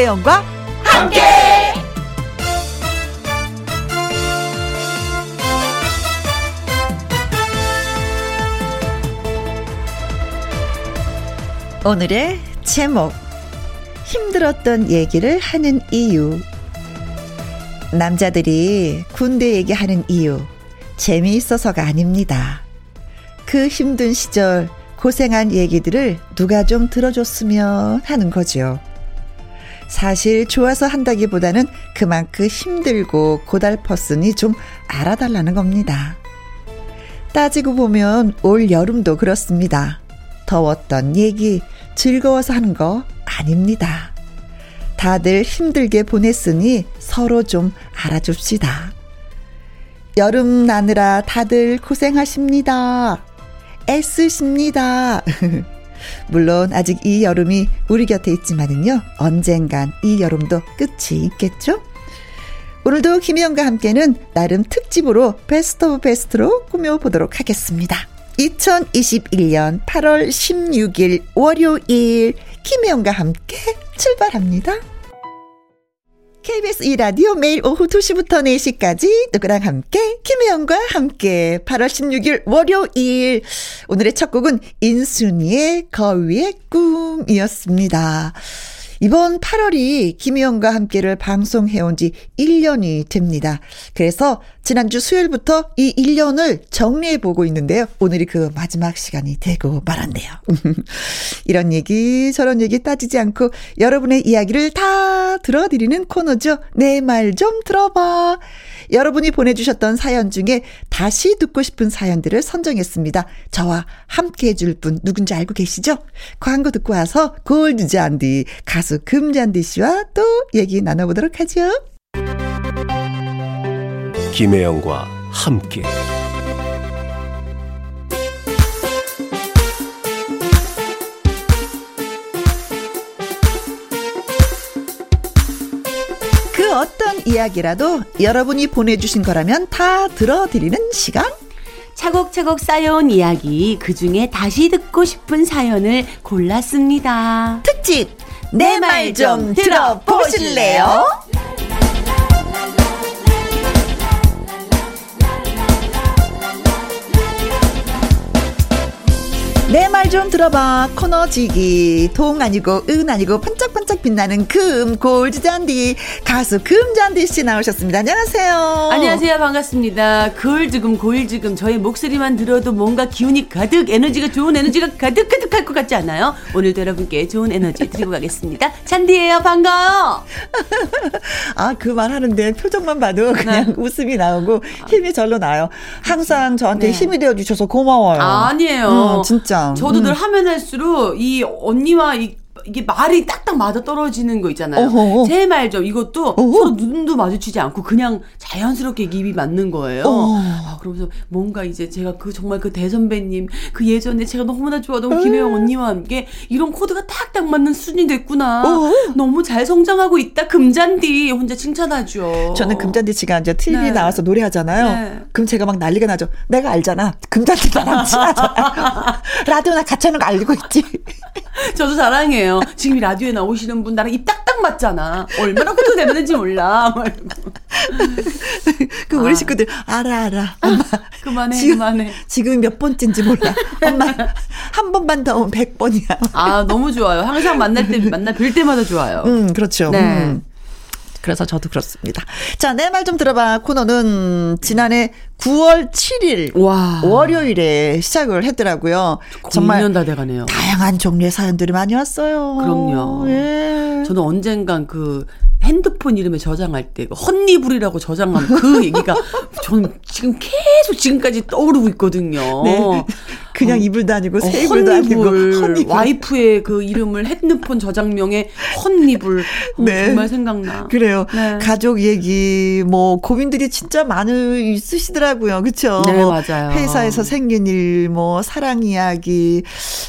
김혜영과 함께. 오늘의 제목 힘들었던 얘기를 하는 이유 남자들이 군대 얘기하는 이유 재미있어서가 아닙니다. 그 힘든 시절 고생한 얘기들을 누가 좀 들어줬으면 하는 거죠. 사실 좋아서 한다기보다는 그만큼 힘들고 고달팠으니 좀 알아달라는 겁니다. 따지고 보면 올 여름도 그렇습니다. 더웠던 얘기, 즐거워서 하는 거 아닙니다. 다들 힘들게 보냈으니 서로 좀 알아줍시다. 여름 나느라 다들 고생하십니다. 애쓰십니다. 물론 아직 이 여름이 우리 곁에 있지만은요, 언젠간 이 여름도 끝이 있겠죠? 오늘도 김희영과 함께는 나름 특집으로 best of best로 꾸며보도록 하겠습니다. 2021년 8월 16일 월요일 김혜영과 함께 출발합니다. KBS 2라디오 매일 오후 2시부터 4시까지 누구랑 함께? 김혜영과 함께. 8월 16일 월요일. 오늘의 첫 곡은 인순이의 거위의 꿈이었습니다. 이번 8월이 김희영과 함께를 방송해온 지 1년이 됩니다. 그래서 지난주 수요일부터 이 1년을 정리해보고 있는데요. 오늘이 그 마지막 시간이 되고 말았네요. 이런 얘기, 저런 얘기 따지지 않고 여러분의 이야기를 다 들어드리는 코너죠. 내 말 좀 들어봐. 여러분이 보내주셨던 사연 중에 다시 듣고 싶은 사연들을 선정했습니다. 저와 함께 해줄 분 누군지 알고 계시죠? 광고 듣고 와서 골드 잔디 가수 금잔디 씨와 또 얘기 나눠보도록 하죠. 김혜영과 함께 이야기라도 여러분이 보내주신 거라면 다 들어드리는 시간? 차곡차곡 쌓여온 이야기, 그 중에 다시 듣고 싶은 사연을 골랐습니다. 특집! 내 말 좀 들어보실래요? 내 말 좀 들어봐 코너지기 동 아니고 은 아니고 반짝반짝 빛나는 금 골드잔디 가수 금잔디 씨 나오셨습니다 안녕하세요 안녕하세요. 반갑습니다. 골즈금, 골즈금. 저의 목소리만 들어도 뭔가 기운이 가득, 에너지가 좋은 에너지가 가득 가득할 것 같지 않아요? 오늘도 여러분께 좋은 에너지 드리고 가겠습니다. 찬디예요. 반가워요. 아 그 말 하는데 표정만 봐도 그냥 웃음이 나오고 힘이 절로 나요 항상 저한테 네. 힘이 되어 주셔서 고마워요 아니에요. 음, 진짜 저도 음. 늘 하면 할수록 이 언니와 이 이게 말이 딱딱 맞아 떨어지는 거 있잖아요. 어허. 제말 좀 이것도 어허. 서로 눈도 마주치지 않고 그냥 자연스럽게 입이 맞는 거예요. 어. 아, 그러면서 뭔가 이제 제가 그 정말 그 대선배님 그 예전에 제가 너무나 좋아하던 김혜영 언니와 함께 이런 코드가 딱딱 맞는 수준이 됐구나. 어. 너무 잘 성장하고 있다. 금잔디 혼자 칭찬하죠. 저는 금잔디 씨가 이제 TV 네. 나와서 노래하잖아요. 네. 그럼 제가 막 난리가 나죠. 내가 알잖아. 금잔디 나랑 친하잖아. 라디오나 같이 하는 거 알고 있지. 저도 자랑해요. 지금 이 라디오에 나오시는 분 나랑 입 딱딱 맞잖아. 얼마나 코드 되는지 몰라. 그 우리 아. 식구들 알아 알아. 엄마 그만해, 지금, 그만해. 지금 몇 번째인지 몰라. 엄마 한 번만 더 오면 백 번이야. 아, 너무 좋아요. 항상 만날 때, 만나 뵐 때마다 좋아요. 음 그렇죠. 네. 음. 그래서 저도 그렇습니다. 자, 내 말 좀 들어봐. 코너는 지난해 9월 7일 와. 월요일에 시작을 했더라고요. 정말 정말 다 돼가네요. 다양한 종류의 사연들이 많이 왔어요. 그럼요. 예. 저는 언젠간 그 핸드폰 이름에 저장할 때그 헛니불이라고 저장한 그 얘기가 저는 지금 계속 지금까지 떠오르고 있거든요. 네. 그냥 어, 이불도 아니고 어, 새 아니고 헛니불. 헛니불. 와이프의 그 이름을 핸드폰 저장명에 헛니불. 어, 네. 정말 생각나. 그래요. 네. 가족 얘기, 뭐, 고민들이 진짜 많이 있으시더라고요. 그쵸? 네, 뭐 맞아요. 회사에서 생긴 일, 뭐, 사랑 이야기,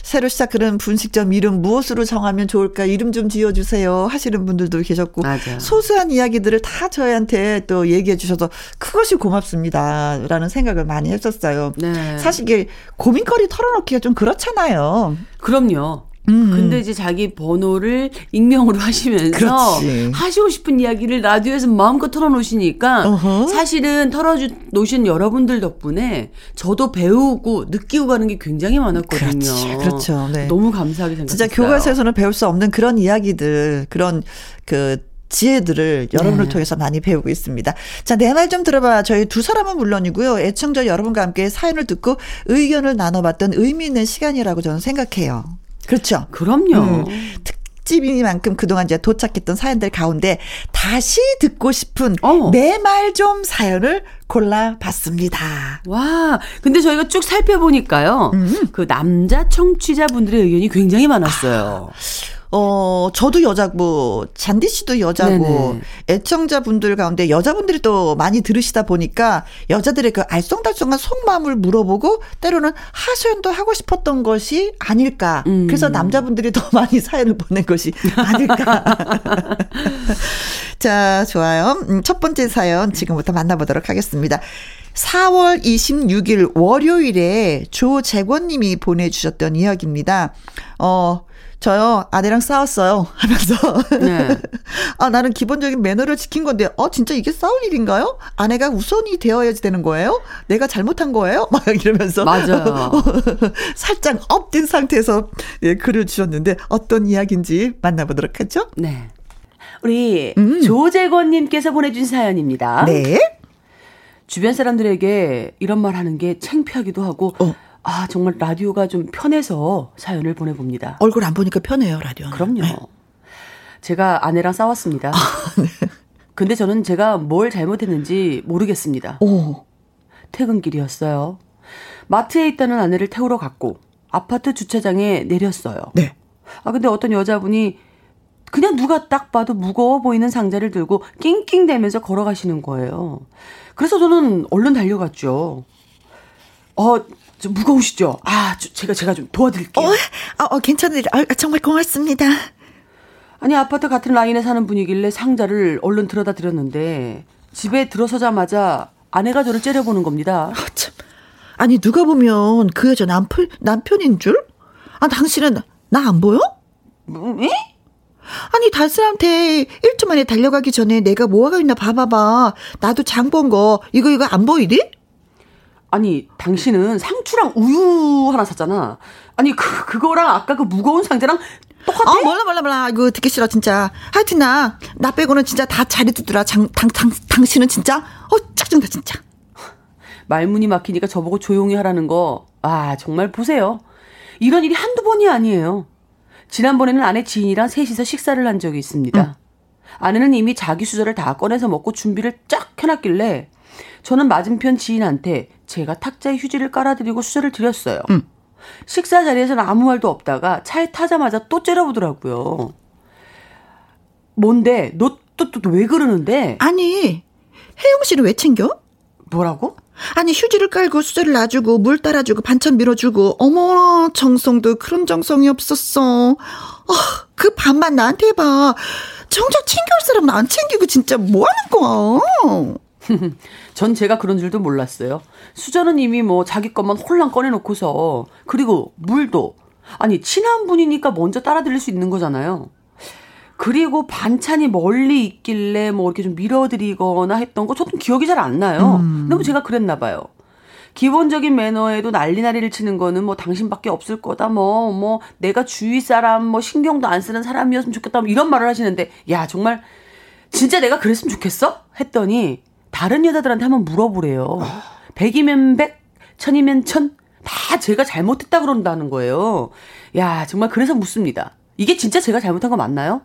새로 시작하는 분식점 이름 무엇으로 정하면 좋을까? 이름 좀 지어 주세요. 하시는 분들도 계셨고. 맞아요. 소소한 이야기들을 다 저희한테 또 얘기해 주셔서 그것이 고맙습니다. 라는 생각을 많이 했었어요. 네. 사실 이게 고민거리 털어놓기가 좀 그렇잖아요. 그럼요. 음. 근데 이제 자기 번호를 익명으로 하시면서 그렇지. 하시고 싶은 이야기를 라디오에서 마음껏 털어놓으시니까 어허. 사실은 털어놓으신 여러분들 덕분에 저도 배우고 느끼고 가는 게 굉장히 많았거든요. 그렇지. 그렇죠. 네. 너무 감사하게 생각했어요. 진짜 교과서에서는 배울 수 없는 그런 이야기들, 그런 그 지혜들을 여러분을 네. 통해서 많이 배우고 있습니다. 자, 내 말 좀 들어봐. 저희 두 사람은 물론이고요. 애청자 여러분과 함께 사연을 듣고 의견을 나눠봤던 의미 있는 시간이라고 저는 생각해요. 그렇죠. 그럼요. 음, 특집이니만큼 그동안 이제 도착했던 사연들 가운데 다시 듣고 싶은 어. 내말 좀 사연을 골라봤습니다. 와, 근데 저희가 쭉 살펴보니까요. 음. 그 남자 청취자분들의 의견이 굉장히 많았어요. 아. 어, 저도 여자고, 잔디 씨도 여자고, 네네. 애청자분들 가운데 여자분들이 또 많이 들으시다 보니까 여자들의 그 알쏭달쏭한 속마음을 물어보고 때로는 하소연도 하고 싶었던 것이 아닐까. 음. 그래서 남자분들이 더 많이 사연을 보낸 것이 아닐까. 자, 좋아요. 음, 첫 번째 사연 지금부터 만나보도록 하겠습니다. 4월 26일 월요일에 조재권 님이 보내주셨던 이야기입니다. 어, 저요 아내랑 싸웠어요 하면서 네. 아 나는 기본적인 매너를 지킨 건데 어 진짜 이게 싸울 일인가요? 아내가 우선이 되어야지 되는 거예요? 내가 잘못한 거예요? 막 이러면서 맞아요. 살짝 업된 상태에서 예, 글을 주셨는데 어떤 이야기인지 만나보도록 하죠. 네. 우리 음. 조재권님께서 보내준 사연입니다. 네. 주변 사람들에게 이런 말 하는 게 창피하기도 하고 어. 아, 정말 라디오가 좀 편해서 사연을 보내봅니다. 얼굴 안 보니까 편해요, 라디오. 그럼요. 네. 제가 아내랑 싸웠습니다. 아, 네. 근데 저는 제가 뭘 잘못했는지 모르겠습니다. 오. 퇴근길이었어요. 마트에 있다는 아내를 태우러 갔고 아파트 주차장에 내렸어요. 네. 아 근데 어떤 여자분이 그냥 누가 딱 봐도 무거워 보이는 상자를 들고 낑낑대면서 걸어가시는 거예요. 그래서 저는 얼른 달려갔죠. 어, 좀 무거우시죠? 아, 제가, 제가 좀 도와드릴게요. 어, 어, 어 괜찮으요 아, 정말 고맙습니다. 아니, 아파트 같은 라인에 사는 분이길래 상자를 얼른 들여다 드렸는데, 집에 들어서자마자 아내가 저를 째려보는 겁니다. 아, 참. 아니, 누가 보면 그 여자 남편, 남편인 줄? 아, 당신은 나 안 보여? 뭐, 에? 아니, 다스한테 1초 만에 달려가기 전에 내가 뭐 하고 있나 봐봐봐. 나도 장 본 거, 이거, 이거 안 보이니? 아니, 당신은 상추랑 우유 하나 샀잖아. 아니, 그, 그거랑 아까 그 무거운 상자랑 똑같아? 아, 몰라, 몰라, 몰라. 이거 듣기 싫어, 진짜. 하여튼 나, 나 빼고는 진짜 다 잘해주더라. 장, 당, 당, 당신은 진짜? 어, 짜증나, 진짜. 말문이 막히니까 저보고 조용히 하라는 거, 아, 정말 보세요. 이런 일이 한두 번이 아니에요. 지난번에는 아내 지인이랑 셋이서 식사를 한 적이 있습니다. 응. 아내는 이미 자기 수저를 다 꺼내서 먹고 준비를 쫙 해놨길래 저는 맞은편 지인한테 제가 탁자에 휴지를 깔아드리고 수저를 드렸어요. 음. 식사 자리에서는 아무 말도 없다가 차에 타자마자 또 째려보더라고요. 뭔데? 너 또 또 왜 그러는데? 아니, 혜영 씨를 왜 챙겨? 뭐라고? 아니 휴지를 깔고 수저를 놔주고 물 따라주고 반찬 밀어주고 어머 정성도 그런 정성이 없었어. 어, 그 반만 나한테 해봐. 정작 챙겨올 사람은 안 챙기고 진짜 뭐 하는 거야? 전 제가 그런 줄도 몰랐어요. 수저는 이미 뭐 자기 것만 홀랑 꺼내놓고서 그리고 물도 아니 친한 분이니까 먼저 따라 드릴 수 있는 거잖아요. 그리고 반찬이 멀리 있길래 뭐 이렇게 좀 밀어드리거나 했던 거 저도 기억이 잘 안 나요. 음. 뭐 제가 그랬나 봐요. 기본적인 매너에도 난리난리를 치는 거는 뭐 당신밖에 없을 거다 뭐뭐 뭐 내가 주위 사람 뭐 신경도 안 쓰는 사람이었으면 좋겠다 뭐 이런 말을 하시는데 야 정말 진짜 내가 그랬으면 좋겠어 했더니 다른 여자들한테 한번 물어보래요. 아. 100이면 100, 1000이면 1000. 다 제가 잘못했다 그런다는 거예요. 야, 정말 그래서 묻습니다. 이게 진짜 제가 잘못한 거 맞나요?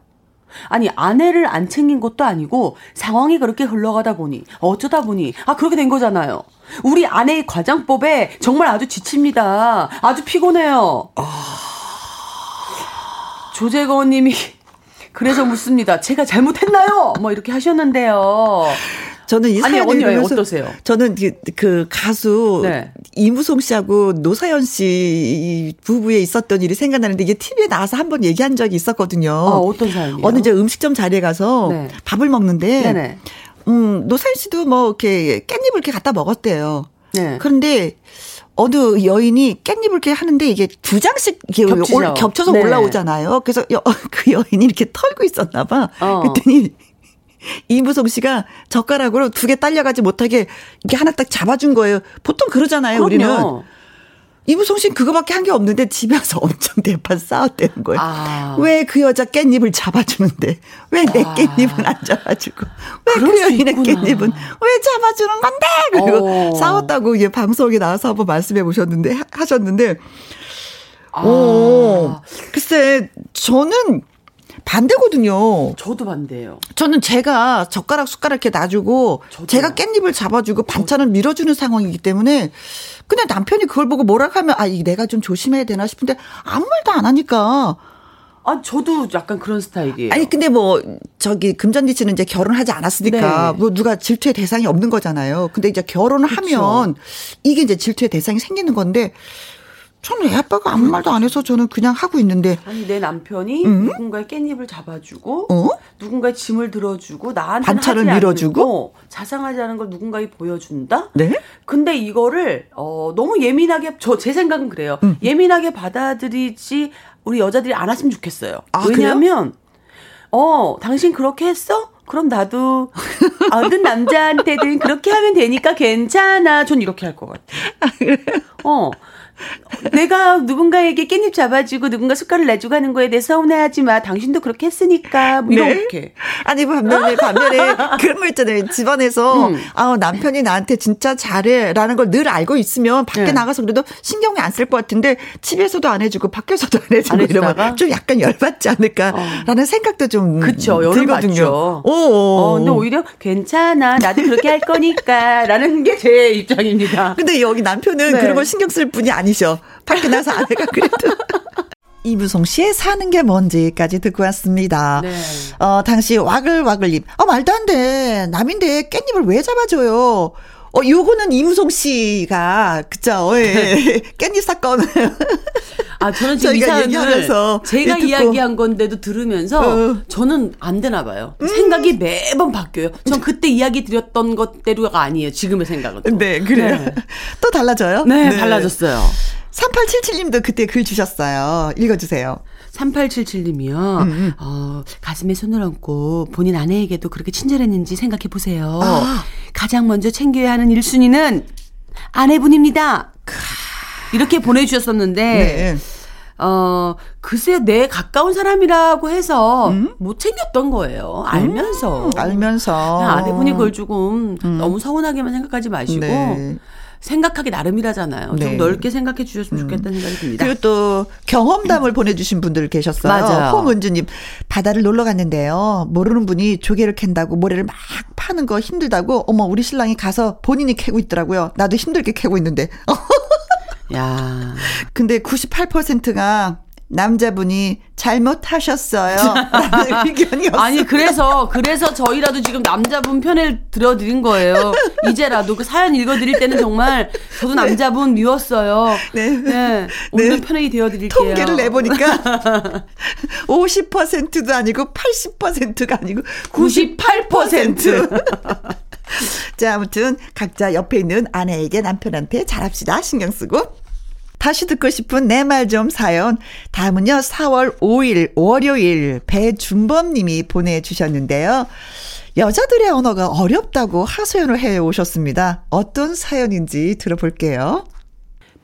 아니, 아내를 안 챙긴 것도 아니고 상황이 그렇게 흘러가다 보니 어쩌다 보니 아, 그렇게 된 거잖아요. 우리 아내의 과장법에 정말 아주 지칩니다. 아주 피곤해요. 아... 조재건 님이 그래서 묻습니다. 제가 잘못했나요? 뭐 이렇게 하셨는데요. 저는 이 아니, 언니 어떠세요? 저는 그, 그 가수 네. 이무송 씨하고 노사연 씨 부부에 있었던 일이 생각나는데 이게 TV에 나와서 한 번 얘기한 적이 있었거든요. 아, 어떤 사연이요? 어느 이제 음식점 자리에 가서 네. 밥을 먹는데 네네. 음, 노사연 씨도 뭐 이렇게 깻잎을 이렇게 갖다 먹었대요. 네. 그런데 어느 여인이 깻잎을 이렇게 하는데 이게 두 장씩 겹치죠. 올, 겹쳐서 네. 올라오잖아요. 그래서 여, 그 여인이 이렇게 털고 있었나 봐. 어. 그랬더니 이무송 씨가 젓가락으로 두 개 딸려가지 못하게 이렇게 하나 딱 잡아준 거예요. 보통 그러잖아요, 우리는. 그럼요. 이무송 씨는 그거밖에 한 게 없는데 집에 와서 엄청 대판 싸웠다는 거예요. 아. 왜그 여자 깻잎을 잡아주는데 왜내 아. 깻잎은 안 잡아주고 왜 그럴 그수 여인의. 깻잎은 왜 잡아주는 건데 그리고 어. 싸웠다고 이게 방송에 나와서 한번 말씀해 보셨는데 하- 하셨는데 아. 오 글쎄 저는 반대거든요. 저도 반대예요. 저는 제가 젓가락 숟가락 이렇게 놔주고 저도요. 제가 깻잎을 잡아주고 반찬을 밀어주는 상황이기 때문에 그냥 남편이 그걸 보고 뭐라 하면 아, 이 내가 좀 조심해야 되나 싶은데 아무 말도 안 하니까 아, 저도 약간 그런 스타일이에요. 아니 근데 뭐 저기 금전지 씨는 이제 결혼하지 않았으니까 네. 뭐 누가 질투의 대상이 없는 거잖아요. 근데 이제 결혼을 하면 이게 이제 질투의 대상이 생기는 건데 저는 애 아빠가 아무 말도 안 해서 저는 그냥 하고 있는데 아니 내 남편이 누군가의 깻잎을 잡아주고 어? 누군가의 짐을 들어주고 나한테 반찬을 밀어주고? 자상하지 않은 걸 누군가에 보여준다. 네? 근데 이거를 어 너무 예민하게 저 제 생각은 그래요. 음. 예민하게 받아들이지 우리 여자들이 안 했으면 좋겠어요. 아, 왜냐하면 어 당신 그렇게 했어? 그럼 나도 어떤 남자한테든 그렇게 하면 되니까 괜찮아. 전 이렇게 할 것 같아. 어. 내가 누군가에게 깻잎 잡아주고 누군가 숟갈을 내주고 하는 거에 대해 서운해하지 마. 당신도 그렇게 했으니까. 뭐 이렇게. 네? 아니 반면에 반면에 그런 거 있잖아요. 집안에서 음. 아 남편이 나한테 진짜 잘해라는 걸 늘 알고 있으면 밖에 네. 나가서 그래도 신경이 안 쓸 것 같은데 집에서도 안 해주고 밖에서도 안 해주고 안? 이러면 좀 약간 열받지 않을까라는 생각도 좀 그쵸, 들거든요. 오, 어, 근데 오히려 괜찮아. 나도 그렇게 할 거니까. 라는 게 제 입장입니다. 근데 여기 남편은 네. 그런 걸 신경 쓸 분이 아니 셔. 밖에 나서 아내가 그래도. 이부송 씨의 사는 게 뭔지까지 듣고 왔습니다. 네. 어, 당시 와글와글님. 아, 말도 안 돼. 남인데 깻잎을 왜 잡아줘요? 어, 요거는 이무송 씨가, 그죠? 예. 깻잎 사건. 아, 저는 지금 이 사연을 제가. 이야기한 건데도 들으면서 어. 저는 안 되나 봐요. 음. 생각이 매번 바뀌어요. 전 그때 이야기 드렸던 것대로가 아니에요. 지금의 생각은. 또. 네, 그래요. 네. 또 달라져요? 네, 달라졌어요. 3877님도 그때 글 주셨어요. 읽어주세요. 3877님이요. 음, 어, 가슴에 손을 얹고 본인 아내에게도 그렇게 친절했는지 생각해 보세요. 아. 가장 먼저 챙겨야 하는 1순위는 아내분입니다. 이렇게 보내주셨었는데, 네. 어, 글쎄요, 내 가까운 사람이라고 해서 음? 못 챙겼던 거예요. 알면서. 알면서. 그냥 아내분이 그걸 조금 너무 서운하게만 생각하지 마시고, 네. 생각하기 나름이라잖아요. 네. 좀 넓게 생각해 주셨으면 좋겠다는 생각이 듭니다. 그리고 또 경험담을 보내주신 분들 계셨어요. 맞아요. 홍은주님 바다를 놀러 갔는데요. 모르는 분이 조개를 캔다고 모래를 막 파는 거 힘들다고 어머 우리 신랑이 가서 본인이 캐고 있더라고요. 나도 힘들게 캐고 있는데. 야 근데 98%가 남자분이 잘못하셨어요. 아니 그래서 그래서 저희라도 지금 남자분 편을 들어드린 거예요. 이제라도 그 사연 읽어드릴 때는 정말 저도 남자분 미웠어요. 네. 오늘 네. 편하게 되어드릴게요. 통계를 내보니까 50%도 아니고 80%가 아니고 98%. 자, 아무튼 각자 옆에 있는 아내에게 남편한테 잘합시다. 신경 쓰고. 다시 듣고 싶은 내 말 좀 사연. 다음은요, 4월 5일 월요일 배준범 님이 보내주셨는데요. 여자들의 언어가 어렵다고 하소연을 해 오셨습니다. 어떤 사연인지 들어볼게요.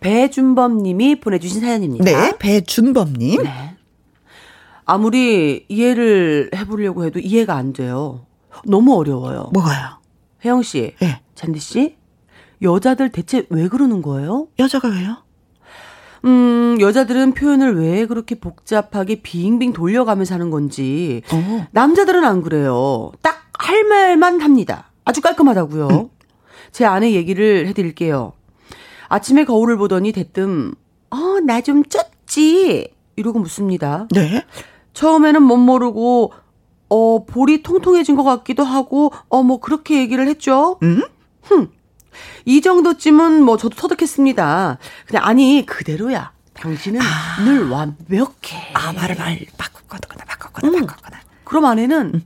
배준범 님이 보내주신 사연입니다. 네, 배준범 님. 네. 아무리 이해를 해보려고 해도 이해가 안 돼요. 너무 어려워요. 뭐가요? 혜영 씨, 예. 잔디 씨, 여자들 대체 왜 그러는 거예요? 여자가 왜요? 음, 여자들은 표현을 왜 그렇게 복잡하게 빙빙 돌려가면서 하는 건지. 어. 남자들은 안 그래요. 딱 할 말만 합니다. 아주 깔끔하다고요. 제 아내 얘기를 해드릴게요. 아침에 거울을 보더니 대뜸, 어, 나 좀 쪘지? 이러고 묻습니다. 네. 처음에는 못 모르고, 어, 볼이 통통해진 것 같기도 하고, 어, 뭐, 그렇게 얘기를 했죠. 음? 이 정도쯤은 뭐 저도 터득했습니다. 그냥 아니 그대로야. 당신은 늘 완벽해. 아, 말을 말 바꿨거나 바꿨거나 음. 바꿨거나. 그럼 아내는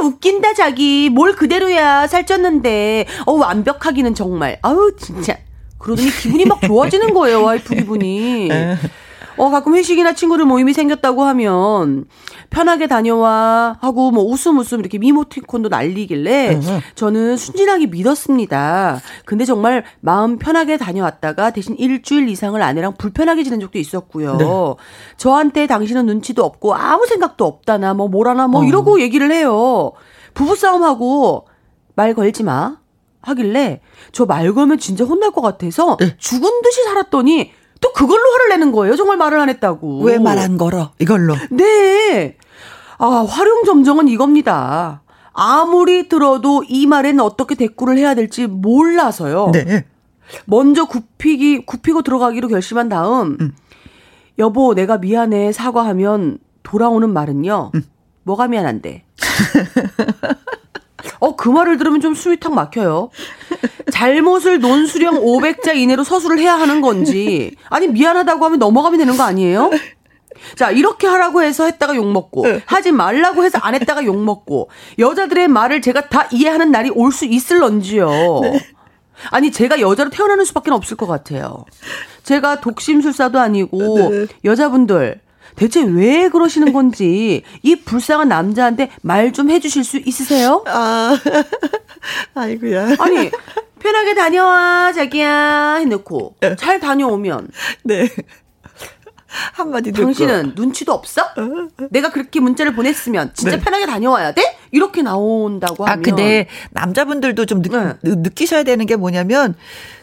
어머 웃긴다 자기 뭘 그대로야 살쪘는데 어 완벽하기는 정말 아우 진짜 그러더니 기분이 막 좋아지는 거예요, 와이프 기분이. 어, 가끔 회식이나 친구들 모임이 생겼다고 하면 편하게 다녀와 하고 뭐 웃음 웃음 이렇게 미모티콘도 날리길래 저는 순진하게 믿었습니다. 근데 정말 마음 편하게 다녀왔다가 대신 일주일 이상을 아내랑 불편하게 지낸 적도 있었고요. 네. 저한테 당신은 눈치도 없고 아무 생각도 없다나 뭐 뭐라나 뭐 이러고 얘기를 해요. 부부싸움하고 말 걸지 마. 하길래 저 말 걸면 진짜 혼날 것 같아서 네. 죽은 듯이 살았더니 또 그걸로 화를 내는 거예요. 정말 말을 안 했다고. 왜 말 안 걸어? 이걸로. 네. 아, 활용 점정은 이겁니다. 아무리 들어도 이 말에는 어떻게 대꾸를 해야 될지 몰라서요. 네. 먼저 굽히기, 굽히고 들어가기로 결심한 다음, 음. 여보, 내가 미안해, 사과하면 돌아오는 말은요, 음. 뭐가 미안한데? 어, 그 말을 들으면 좀 숨이 탁 막혀요. 잘못을 논수령 500자 이내로 서술을 해야 하는 건지, 아니, 미안하다고 하면 넘어가면 되는 거 아니에요? 자, 이렇게 하라고 해서 했다가 욕먹고, 하지 말라고 해서 안 했다가 욕먹고, 여자들의 말을 제가 다 이해하는 날이 올 수 있을런지요. 아니, 제가 여자로 태어나는 수밖에 없을 것 같아요. 제가 독심술사도 아니고, 여자분들, 대체 왜 그러시는 건지, 이 불쌍한 남자한테 말 좀 해주실 수 있으세요? 아, 아이고야. 아니, 편하게 다녀와, 자기야, 해놓고, 잘 다녀오면, 네. 한마디. 당신은 눈치도 없어? 내가 그렇게 문자를 보냈으면 진짜 편하게 다녀와야 돼? 이렇게 나온다고 네. 아, 하면 근데 남자분들도 좀 느, 네. 느- 느끼셔야 되는 게 뭐냐면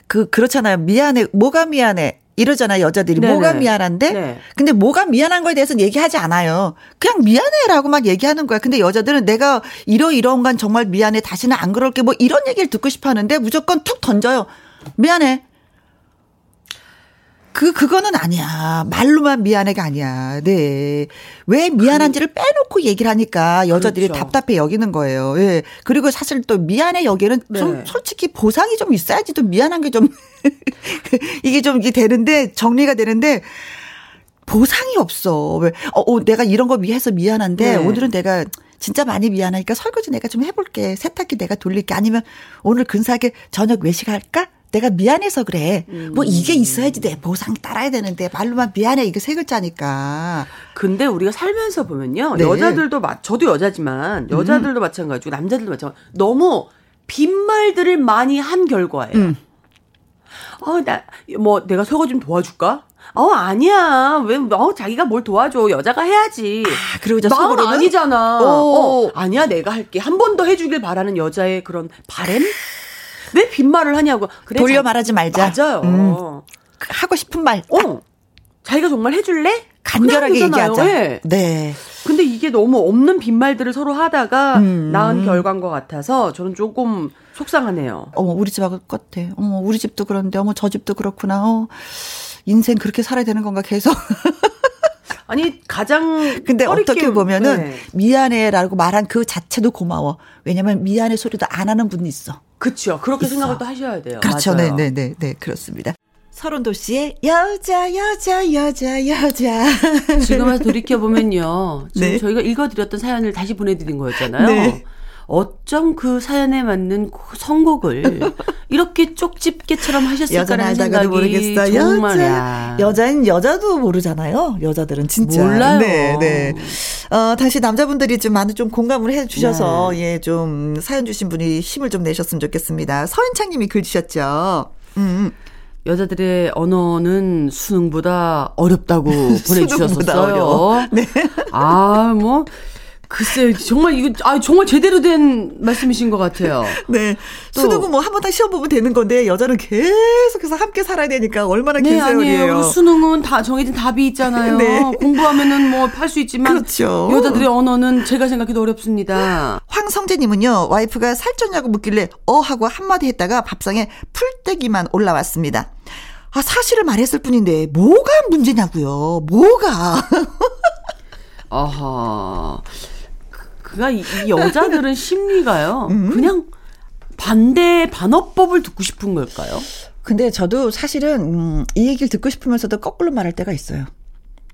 그 그렇잖아요. 미안해. 뭐가 미안해. 이러잖아요, 여자들이. 네네. 뭐가 미안한데? 네. 근데 뭐가 미안한 거에 대해서는 얘기하지 않아요. 그냥 미안해라고 막 얘기하는 거야. 근데 여자들은 내가 이러이러한 건 정말 미안해. 다시는 안 그럴게. 뭐 이런 얘기를 듣고 싶어 하는데 무조건 툭 던져요. 미안해. 그, 그거는 아니야. 말로만 미안해가 아니야. 네. 왜 미안한지를 빼놓고 얘기를 하니까 여자들이 그렇죠. 답답해 여기는 거예요. 예. 그리고 사실 또 미안해 여기는 좀 네. 솔직히 보상이 좀 있어야지 또 미안한 게 좀, 이게 좀 이게 되는데, 정리가 되는데, 보상이 없어. 왜, 어, 어, 내가 이런 거 위해서 미안한데, 네. 오늘은 내가 진짜 많이 미안하니까 설거지 내가 좀 해볼게. 세탁기 내가 돌릴게. 아니면 오늘 근사하게 저녁 외식할까? 내가 미안해서 그래. 뭐 이게 있어야지 내 보상 따라야 되는데 말로만 미안해 이게 세 글자니까. 근데 우리가 살면서 보면요. 네. 여자들도 마, 저도 여자지만 여자들도 마찬가지고 남자들도 마찬가지고 너무 빈말들을 많이 한 결과예요. 음. 어, 나, 뭐, 내가 설거지 좀 도와줄까? 어, 아니야. 왜, 어, 자기가 뭘 도와줘. 여자가 해야지. 아, 그리고 이제 마음 속으로는 아니잖아. 오. 어, 아니야. 내가 할게. 한 번 더 해주길 바라는 여자의 그런 바램? 왜 빈말을 하냐고. 그래, 돌려 자- 말하지 말자. 맞아요. 음. 하고 싶은 말 어. 자기가 정말 해줄래? 간결하게. 얘기하자. 예. 네. 근데 이게 너무 없는 빈말들을 서로 하다가 음. 낳은 결과인 것 같아서 저는 조금 속상하네요. 어머 우리 집하고 똑같아. 어머 우리 집도 그런데 어머 저 집도 그렇구나. 어. 인생 그렇게 살아야 되는 건가 계속. 아니 가장 근데 어떻게 보면은 네. 미안해라고 말한 그 자체도 고마워. 왜냐면 미안해 소리도 안 하는 분이 있어. 그렇죠. 그렇게 있어. 생각을 또 하셔야 돼요. 그렇죠. 네, 네, 네, 네, 그렇습니다. 서른도 씨의 여자, 여자, 여자, 여자. 지금 와서 돌이켜 보면요. 지금 네. 저희가 읽어드렸던 사연을 다시 보내드린 거였잖아요. 네. 어쩜 그 사연에 맞는 그 선곡을 이렇게 쪽집게처럼 하셨을까라는 생각이 모르겠어. 정말 여자. 야. 여자는 여자도 모르잖아요. 여자들은 진짜. 몰라요. 네, 네. 어, 당시 남자분들이 좀 많은 좀 공감을 해 주셔서, 네. 예, 좀 사연 주신 분이 힘을 좀 내셨으면 좋겠습니다. 서인창 님이 글 주셨죠. 음. 여자들의 언어는 수능보다 어렵다고 보내주셨었어요. 어려워. 네. 아, 뭐, 글쎄, 정말 이거, 아, 정말 제대로 된 말씀이신 것 같아요. 네. 또- 수능은 뭐 한 번 다 시험 보면 되는 건데, 여자는 계속해서 함께 살아야 되니까 얼마나 긴 네, 아니에요. 세월이에요. 그리고 수능은 다 정해진 답이 있잖아요. 네. 공부하면은 뭐할수 있지만. 그렇죠. 여자들의 언어는 제가 생각해도 어렵습니다. 황성재님은요, 와이프가 살쪘냐고 묻길래, 어, 하고 한마디 했다가 밥상에 풀떼기만 올라왔습니다. 아, 사실을 말했을 뿐인데, 뭐가 문제냐고요, 뭐가. 아하. 그- 그가 이, 이 여자들은 심리가요. 음. 그냥 반대 반어법을 듣고 싶은 걸까요? 근데 저도 사실은, 음, 이 얘기를 듣고 싶으면서도 거꾸로 말할 때가 있어요.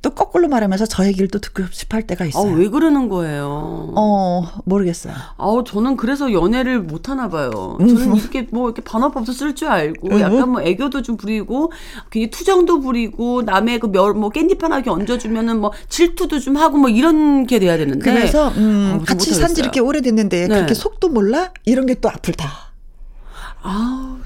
또 거꾸로 말하면서 저 얘기를 또 듣고 할 때가 있어요. 아, 왜 그러는 거예요? 어, 모르겠어요. 아우, 저는 그래서 연애를 못 하나 봐요. 저는 이렇게 뭐 이렇게 반어법도 쓸 줄 알고 약간 뭐 애교도 좀 부리고 괜히 투정도 부리고 남의 그멸뭐 깻잎 하나 이렇게 얹어주면은 뭐 질투도 좀 하고 뭐 이런 게 돼야 되는데. 그래서 음, 아우, 같이. 산지 이렇게 오래됐는데 네. 그렇게 속도 몰라? 이런 게 또 아플다. 아우,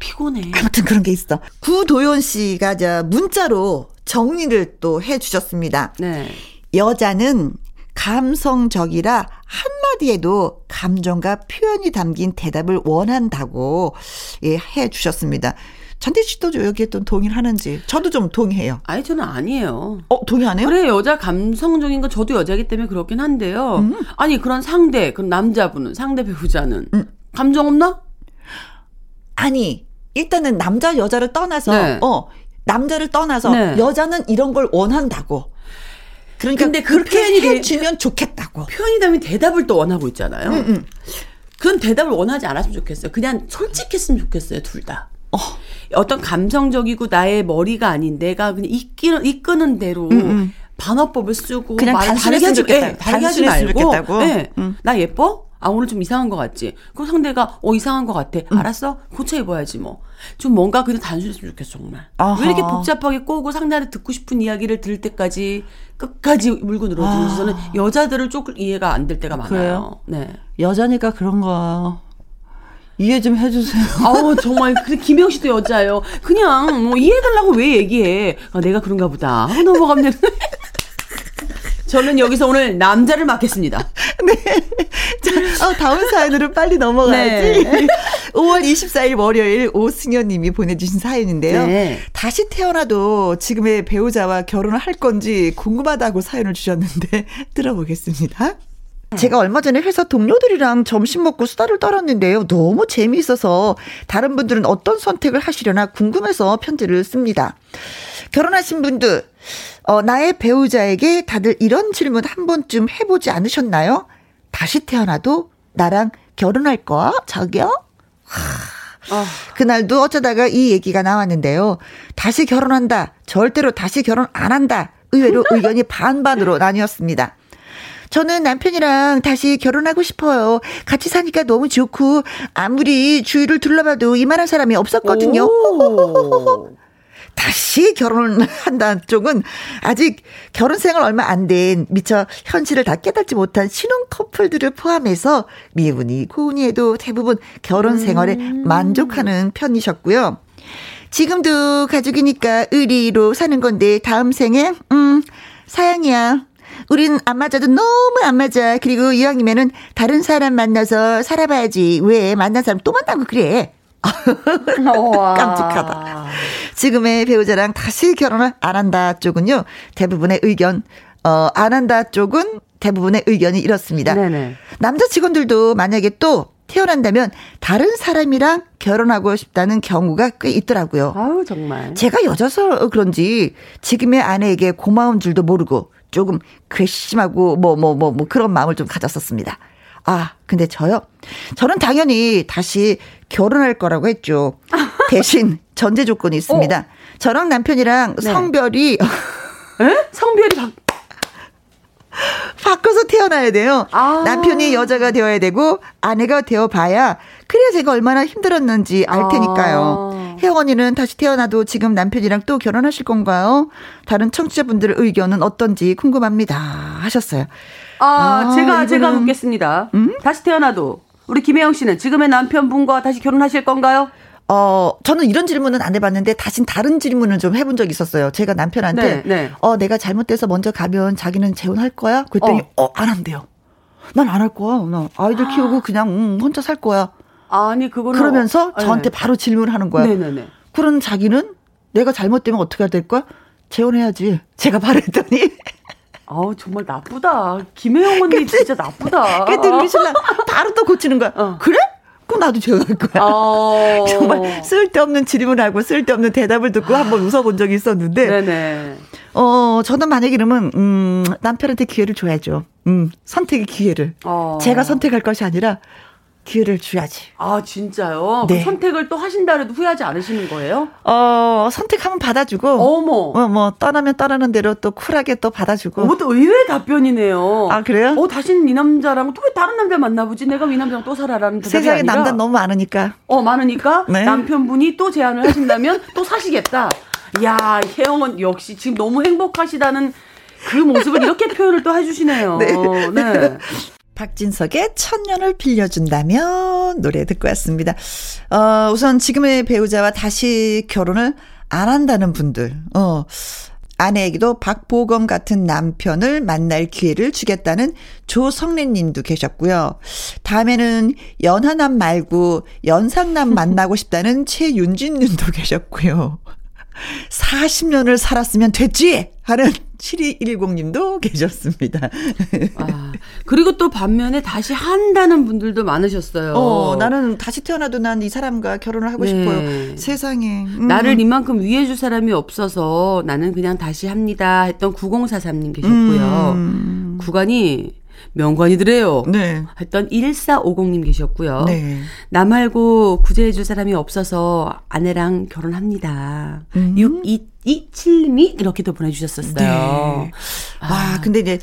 피곤해. 아무튼 그런 게 있어. 구도연 씨가 저 문자로 정리를 또 해 주셨습니다. 네. 여자는 감성적이라 한마디에도 감정과 표현이 담긴 대답을 원한다고 예, 해 주셨습니다. 전대 씨도 여기에 또 동의를 하는지 저도 좀 동의해요. 아니, 저는 아니에요. 어 동의 안 해요? 그래 여자 감성적인 거 저도 여자기 때문에 그렇긴 한데요. 음. 아니 그런 상대 그런 남자분은 상대 배우자는 음. 감정 없나? 아니 일단은 남자 여자를 떠나서 네. 어 남자를 떠나서 네. 여자는 이런 걸 원한다고. 그러니까 근데 그 그렇게 표현이 돼- 해주면 좋겠다고. 표현이 되면 대답을 또 원하고 있잖아요. 음, 음. 그런 대답을 원하지 않았으면 좋겠어요. 그냥 솔직했으면 좋겠어요, 둘 다. 어떤 감성적이고 나의 머리가 아닌 내가 그냥 이끄는, 이끄는 대로 반어법을 쓰고 음, 그냥 말을 단순했으면 다르게 하지- 좋겠다. 예, 말고 좋겠다고? 예, 음. 나 예뻐? 아 오늘 좀 이상한 것 같지? 그럼 상대가 어 이상한 것 같아. 음. 알았어? 고쳐 입어야지 뭐. 좀 뭔가 그냥 단순했으면 좋겠어 정말. 아하. 왜 이렇게 복잡하게 꼬고 상대한테 듣고 싶은 이야기를 들을 때까지 끝까지 물고 늘어지는지 저는 여자들을 조금 이해가 안 될 때가 많아요. 아. 그래요? 네. 여자니까 그런 거 이해 좀 해주세요. 아우 정말 그 김영 씨도 여자예요. 그냥 뭐 이해해달라고 왜 얘기해? 아, 내가 그런가 보다. 하고 넘어가면. 저는 여기서 오늘 남자를 맡겠습니다. 자, 어, 다음 사연으로 빨리 넘어가야지. 네. 5월 24일 월요일 오승현 님이 보내주신 사연인데요. 네. 다시 태어나도 지금의 배우자와 결혼을 할 건지 궁금하다고 사연을 주셨는데 들어보겠습니다. 제가 얼마 전에 회사 동료들이랑 점심 먹고 수다를 떨었는데요. 너무 재미있어서 다른 분들은 어떤 선택을 하시려나 궁금해서 편지를 씁니다. 결혼하신 분들, 어, 나의 배우자에게 다들 이런 질문 한 번쯤 해보지 않으셨나요? 다시 태어나도 나랑 결혼할 거야? 자기야? 아, 그날도 어쩌다가 이 얘기가 나왔는데요. 다시 결혼한다. 절대로 다시 결혼 안 한다. 의외로 의견이 반반으로 나뉘었습니다. 저는 남편이랑 다시 결혼하고 싶어요. 같이 사니까 너무 좋고 아무리 주위를 둘러봐도 이만한 사람이 없었거든요. 오. 다시 결혼을 한다는 쪽은 아직 결혼 생활 얼마 안 된 미처 현실을 다 깨닫지 못한 신혼 커플들을 포함해서 미분이 고운이 해도 대부분 결혼 생활에 만족하는 편이셨고요. 지금도 가족이니까 의리로 사는 건데 다음 생에 음 사양이야. 우린 안 맞아도 너무 안 맞아. 그리고 이왕이면은 다른 사람 만나서 살아봐야지. 왜 만난 사람 또 만나고 그래. 깜찍하다. 지금의 배우자랑 다시 결혼을 안 한다 쪽은요. 대부분의 의견 어 안 한다 쪽은 대부분의 의견이 이렇습니다. 네네. 남자 직원들도 만약에 또 태어난다면 다른 사람이랑 결혼하고 싶다는 경우가 꽤 있더라고요. 아우 정말. 제가 여자서 그런지 지금의 아내에게 고마운 줄도 모르고 조금 괘씸하고 뭐 뭐 뭐 뭐 그런 마음을 좀 가졌었습니다. 아, 근데 저요? 저는 당연히 다시 결혼할 거라고 했죠. 대신 전제 조건이 있습니다. 저랑 남편이랑 네. 성별이 에? 성별이 바... 바꿔서 태어나야 돼요. 아. 남편이 여자가 되어야 되고 아내가 되어 봐야 그래야 제가 얼마나 힘들었는지 알 테니까요. 아. 혜영 언니는 다시 태어나도 지금 남편이랑 또 결혼하실 건가요? 다른 청취자분들의 의견은 어떤지 궁금합니다. 하셨어요. 아, 아, 제가 제가 이거는- 묻겠습니다. 다시 태어나도 우리 김혜영 씨는 지금의 남편분과 다시 결혼하실 건가요? 어, 저는 이런 질문은 안 해봤는데, 다신 다른 질문을 좀 해본 적이 있었어요. 제가 남편한테, 네, 네. 어, 내가 잘못돼서 먼저 가면 자기는 재혼할 거야? 그랬더니, 어, 안 한대요. 난 안 할 거야. 나 아이들 키우고 그냥, 음, 혼자 살 거야. 아니 그거는 그러면서 어, 저한테 네. 바로 질문을 하는 거야. 네네네. 그런 자기는 내가 잘못되면 어떻게 해야 될 거야? 재혼해야지. 제가 바로 했더니, 아우 정말 나쁘다. 김혜영 언니 진짜 나쁘다. 그랬더니 우리 신랑 바로 또 고치는 거야. 어. 그래? 그럼 나도 재혼할 거야. 어. 정말 쓸데없는 질문하고 쓸데없는 대답을 듣고 한번 웃어본 적이 있었는데, 네네. 어, 저는 만약에 이러면, 음, 남편한테 기회를 줘야죠. 음, 선택의 기회를. 어. 제가 선택할 것이 아니라, 기회를 줘야지. 아, 진짜요? 네. 그 선택을 또 하신다 해도 후회하지 않으시는 거예요? 어, 선택하면 받아주고. 어머. 어, 뭐, 떠나면 떠나는 대로 또 쿨하게 또 받아주고. 어머, 또 의외의 답변이네요. 아, 그래요? 어, 다시는 이 남자랑 또 왜 다른 남자 만나보지? 내가 이 남자랑 또 살아라는 대답이 세상에 아니라 남자 너무 많으니까. 어, 많으니까 네. 남편분이 또 제안을 하신다면 또 사시겠다. 야, 혜영은 역시 지금 너무 행복하시다는 그 모습을 이렇게 표현을 또 해주시네요. 네. 네. 박진석의 천년을 빌려준다면 노래 듣고 왔습니다. 어, 우선 지금의 배우자와 다시 결혼을 안 한다는 분들, 어, 아내에게도 박보검 같은 남편을 만날 기회를 주겠다는 조성래 님도 계셨고요. 다음에는 연하남 말고 연상남 만나고 싶다는 최윤진 님도 계셨고요. 40년을 살았으면 됐지! 하는 7210님도 계셨습니다. 아, 그리고 또 반면에 다시 한다는 분들도 많으셨어요. 어, 나는 다시 태어나도 난 이 사람과 결혼을 하고 네. 싶어요. 세상에. 음. 나를 이만큼 위해줄 사람이 없어서 나는 그냥 다시 합니다 했던 9043님 계셨고요. 음. 구간이 명관이더래요. 네. 했던 1450님 계셨고요. 네. 나 말고 구제해줄 사람이 없어서 아내랑 결혼합니다. 음. 6227님이 이렇게도 보내주셨었어요. 네. 와, 근데 이제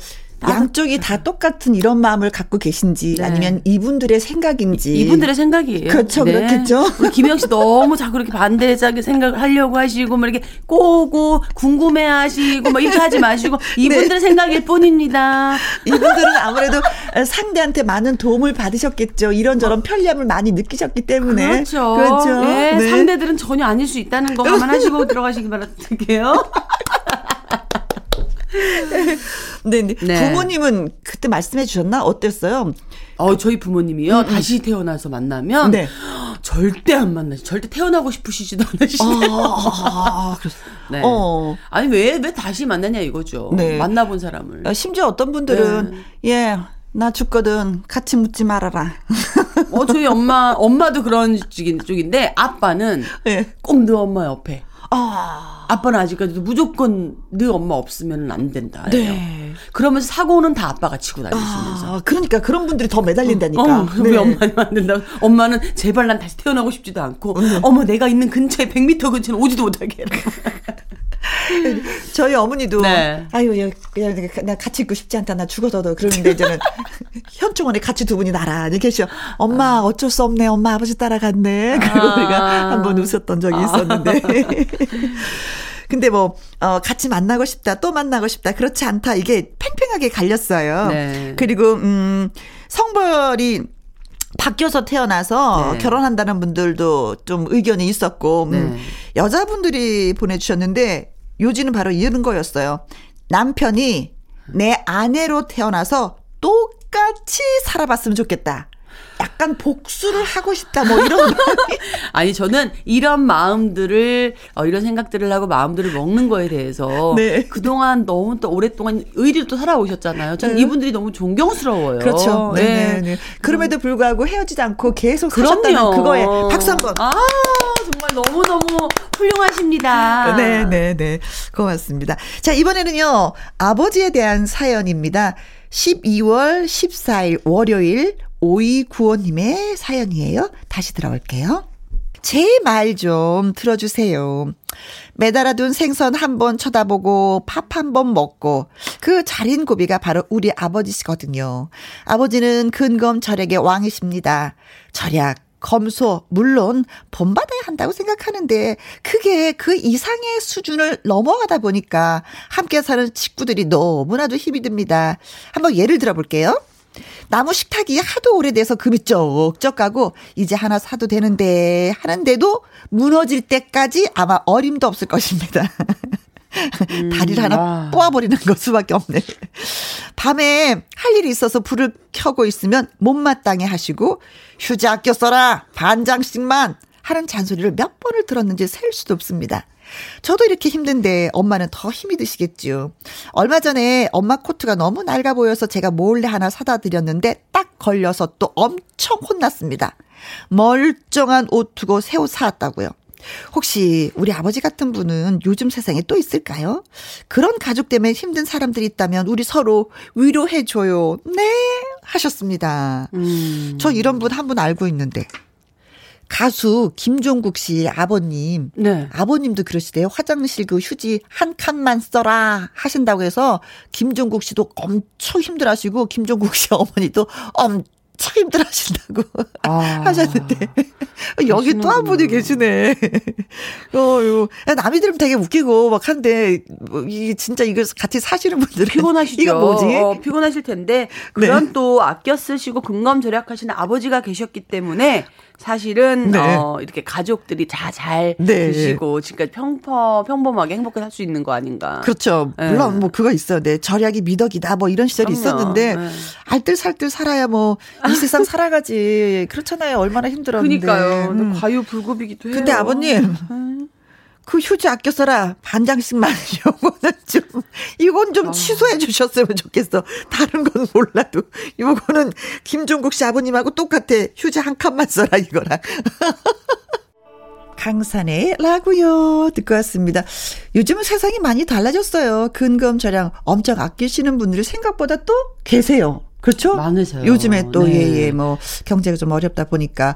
양쪽이 다 똑같은 이런 마음을 갖고 계신지 네. 아니면 이분들의 생각인지. 이분들의 생각이에요. 그렇죠, 그렇겠죠. 우리 김영 씨 너무 자꾸 이렇게 반대하게 생각을 하려고 하시고, 뭐 이렇게 꼬고, 궁금해 하시고, 뭐 이렇게 하지 마시고, 네. 이분들의 생각일 뿐입니다. 이분들은 아무래도 상대한테 많은 도움을 받으셨겠죠. 이런저런 편리함을 많이 느끼셨기 때문에. 그렇죠. 그렇죠. 예, 네. 상대들은 전혀 아닐 수 있다는 거 감안하시고 들어가시기 바랄게요. 네, 네. 네. 부모님은 그때 말씀해 주셨나? 어땠어요? 어, 저희 부모님이요. 다시 태어나서 만나면 음, 네. 절대 안 만나시. 절대 태어나고 싶으시지도 않으시네요. 아, 그렇 네. 어. 아니 왜왜 다시 만나냐 이거죠. 네. 만나본 사람을. 어, 심지어 어떤 분들은 네. 예, 나 죽거든 같이 묻지 말아라. 어, 저희 엄마, 엄마도 그런 쪽인, 쪽인데, 아빠는 예. 꼭너 엄마 옆에. 아, 아빠는 아직까지도 무조건 너 엄마 없으면 안 된다. 네. 그러면서 사고는 다 아빠가 치고 다니시면서. 아, 그러니까 그런 분들이 더 매달린다니까. 어, 네. 왜 엄마는 안 된다? 엄마는 제발 난 다시 태어나고 싶지도 않고, 네. 어머, 내가 있는 근처에 100m 근처는 오지도 못하게 해라. 저희 어머니도 네. 아유, 야, 그냥 나 같이 있고 싶지 않다. 나 죽어서도 그러는데 이제는 현충원에 같이 두 분이 나란히 계셔. 엄마 어쩔 수 없네. 엄마 아버지 따라갔네. 그리고 아. 우리가 한번 웃었던 적이 있었는데. 근데 뭐, 어, 같이 만나고 싶다, 또 만나고 싶다, 그렇지 않다, 이게 팽팽하게 갈렸어요. 네. 그리고, 음, 성별이 바뀌어서 태어나서 네. 결혼한다는 분들도 좀 의견이 있었고, 음, 네. 여자분들이 보내주셨는데, 요지는 바로 이런 거였어요. 남편이 내 아내로 태어나서 똑같이 살아봤으면 좋겠다. 약간 복수를 하고 싶다, 뭐 이런. 아니 저는 이런 마음들을 어, 이런 생각들을 하고 마음들을 먹는 거에 대해서 네. 그동안 너무 또 오랫동안 의리로 또 살아오셨잖아요. 저는 네. 이분들이 너무 존경스러워요. 그렇죠. 네. 네네. 그럼에도 불구하고 헤어지지 않고 계속. 사셨다는 그거에 박수 한 번. 아 정말 너무 너무 훌륭하십니다. 네, 네, 네. 고맙습니다. 자, 이번에는요, 아버지에 대한 사연입니다. 12월 14일 월요일 오이구호님의 사연이에요. 다시 들어볼게요. 제 말 좀 들어주세요. 매달아둔 생선 한 번 쳐다보고 밥 한 번 먹고 그 잘인 고비가 바로 우리 아버지시거든요. 아버지는 근검 절약의 왕이십니다. 절약, 검소, 물론 본받아야 한다고 생각하는데 그게 그 이상의 수준을 넘어가다 보니까 함께 사는 식구들이 너무나도 힘이 듭니다. 한번 예를 들어 볼게요. 나무 식탁이 하도 오래돼서 금이 쩍쩍 가고 이제 하나 사도 되는데 하는데도 무너질 때까지 아마 어림도 없을 것입니다. 다리를 하나 와. 뽑아버리는 것 수밖에 없네. 밤에 할 일이 있어서 불을 켜고 있으면 못마땅해 하시고 휴지 아껴 써라 반장씩만 하는 잔소리를 몇 번을 들었는지 셀 수도 없습니다. 저도 이렇게 힘든데 엄마는 더 힘이 드시겠죠. 얼마 전에 엄마 코트가 너무 낡아 보여서 제가 몰래 하나 사다 드렸는데 딱 걸려서 또 엄청 혼났습니다. 멀쩡한 옷 두고 새 옷 사왔다고요. 혹시 우리 아버지 같은 분은 요즘 세상에 또 있을까요? 그런 가족 때문에 힘든 사람들이 있다면 우리 서로 위로해줘요. 네. 하셨습니다. 음. 저 이런 분 한분 알고 있는데. 가수 김종국 씨 아버님. 네. 아버님도 그러시대요. 화장실 그 휴지 한 칸만 써라 하신다고 해서 김종국 씨도 엄청 힘들어 하시고 김종국 씨 어머니도 엄청 힘들어 하신다고 아. 하셨는데 여기 또 한 분이 계시네. 어, 요 남이 들으면 되게 웃기고 막 한데 뭐 이게 진짜 이거 같이 사시는 분들은 피곤하시죠. 이거 뭐지? 어, 피곤하실 텐데 그런 또 아껴 쓰시고 근검 절약하시는 아버지가 계셨기 때문에 사실은 네. 어, 이렇게 가족들이 다잘 네. 드시고 지금까지 평범 평범하게 행복하게 살 수 있는 거 아닌가. 그렇죠. 네. 물론 뭐 그거 있어요. 네. 절약이 미덕이다 뭐 이런 시절이 그럼요. 있었는데 네. 알뜰살뜰 살아야 뭐 이 세상 살아가지. 그렇잖아요. 얼마나 힘들었는데. 그러니까요. 음. 과유불급이기도 해요. 근데 아버님 음. 그 휴지 아껴 써라 반 장씩만 요거는 좀 이건 아. 좀 취소해 주셨으면 좋겠어. 다른 건 몰라도 요거는 김종국 씨 아버님하고 똑같아. 휴지 한 칸만 써라 이거랑. 강산의 라고요 듣고 왔습니다. 요즘은 세상이 많이 달라졌어요. 근검 절약 엄청 아끼시는 분들이 생각보다 또 계세요. 그렇죠? 많으세요. 요즘에 또 네. 예예 뭐 경제가 좀 어렵다 보니까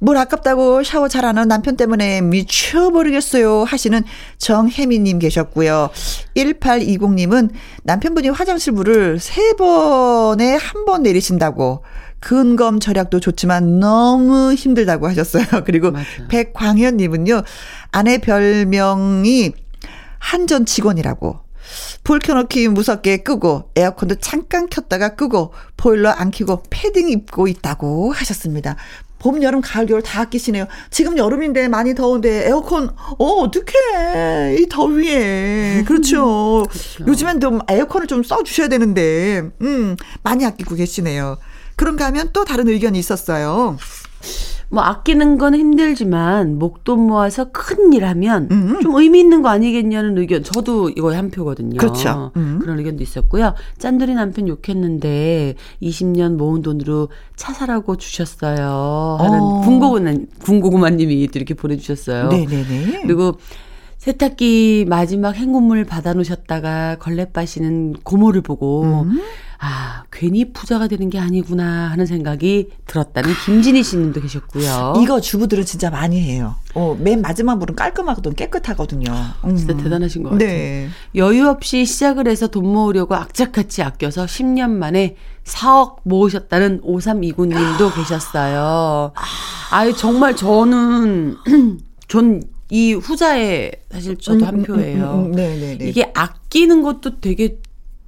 물 아깝다고 샤워 잘 안 하는 남편 때문에 미쳐 버리겠어요 하시는 정혜미 님 계셨고요. 1820 님은 남편분이 화장실 물을 세 번에 한 번 내리신다고 근검 절약도 좋지만 너무 힘들다고 하셨어요. 그리고 맞아요. 백광현 님은요 아내 별명이 한전 직원이라고. 불 켜놓기 무섭게 끄고 에어컨도 잠깐 켰다가 끄고 보일러 안 켜고 패딩 입고 있다고 하셨습니다. 봄, 여름, 가을, 겨울 다 아끼시네요. 지금 여름인데 많이 더운데 에어컨 어 어떡해 이 더위에 그렇죠. 요즘엔 좀 에어컨을 좀 써 주셔야 되는데 음 많이 아끼고 계시네요. 그런가 하면 또 다른 의견이 있었어요. 뭐 아끼는 건 힘들지만 목돈 모아서 큰 일 하면 음. 좀 의미 있는 거 아니겠냐는 의견. 저도 이거에 한 표거든요. 그렇죠. 음. 그런 의견도 있었고요. 짠돌이 남편 욕했는데 20년 모은 돈으로 차 사라고 주셨어요. 하는 어. 군고구마 군고구마님이 또 이렇게 보내주셨어요. 네네네. 그리고 세탁기 마지막 행운물 받아놓으셨다가 걸레 빠시는 고모를 보고 음. 아 괜히 부자가 되는 게 아니구나 하는 생각이 들었다는 김진희 씨님도 계셨고요. 이거 주부들은 진짜 많이 해요. 어, 맨 마지막 물은 깔끔하거든, 깨끗하거든요. 음. 진짜 대단하신 것 같아요. 네. 여유 없이 시작을 해서 돈 모으려고 악착같이 아껴서 10년 만에 4억 모으셨다는 5329님도 계셨어요. 아유 정말 저는 전 이 후자에 사실 저도 한 표예요. 음, 음, 음, 네 네 네. 이게 아끼는 것도 되게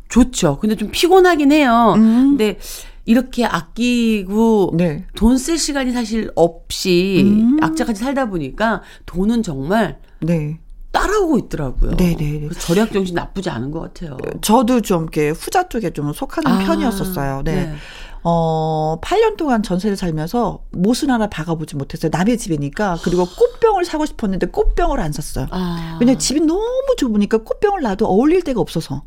좋죠. 근데 좀 피곤하긴 해요. 음. 근데 이렇게 아끼고 네. 돈쓸 시간이 사실 없이 음. 악착같이 살다 보니까 돈은 정말 네. 따라오고 있더라고요. 그래서 절약 정신 나쁘지 않은 것 같아요. 저도 좀 이렇게 후자 쪽에 좀 속하는 아, 편이었었어요. 네. 네. 어, 8년 동안 전세를 살면서 못은 하나 박아보지 못했어요. 남의 집이니까. 그리고 꽃병을 사고 싶었는데 꽃병을 안 샀어요. 아. 왜냐면 집이 너무 좁으니까 꽃병을 놔도 어울릴 데가 없어서.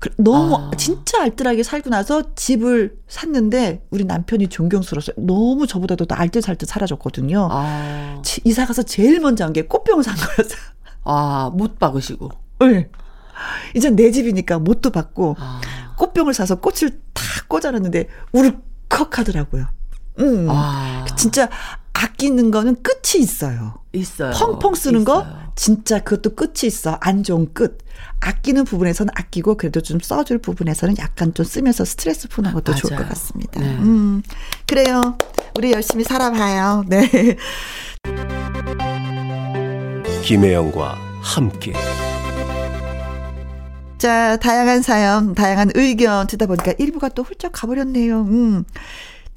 그- 너무 아. 진짜 알뜰하게 살고 나서 집을 샀는데 우리 남편이 존경스러웠어요. 너무 저보다도 더 알뜰살뜰 살아줬거든요. 아, 지- 이사 가서 제일 먼저 한 게 꽃병을 산 거였어요. 아, 못 박으시고. 네. 이제 내 집이니까 못도 받고 아, 꽃병을 사서 꽃을 다 꽂아놨는데 울컥 하더라고요. 음. 아. 진짜 아끼는 거는 끝이 있어요. 있어요. 펑펑 쓰는 거 있어요. 진짜 그것도 끝이 있어. 안 좋은 끝. 아끼는 부분에서는 아끼고 그래도 좀 써줄 부분에서는 약간 좀 쓰면서 스트레스 푸는 것도 좋을 맞아요. 것 같습니다. 네. 음. 그래요. 우리 열심히 살아봐요. 네. 김혜영과 함께 자, 다양한 사연, 다양한 의견 듣다 보니까 1부가 또 훌쩍 가버렸네요. 음.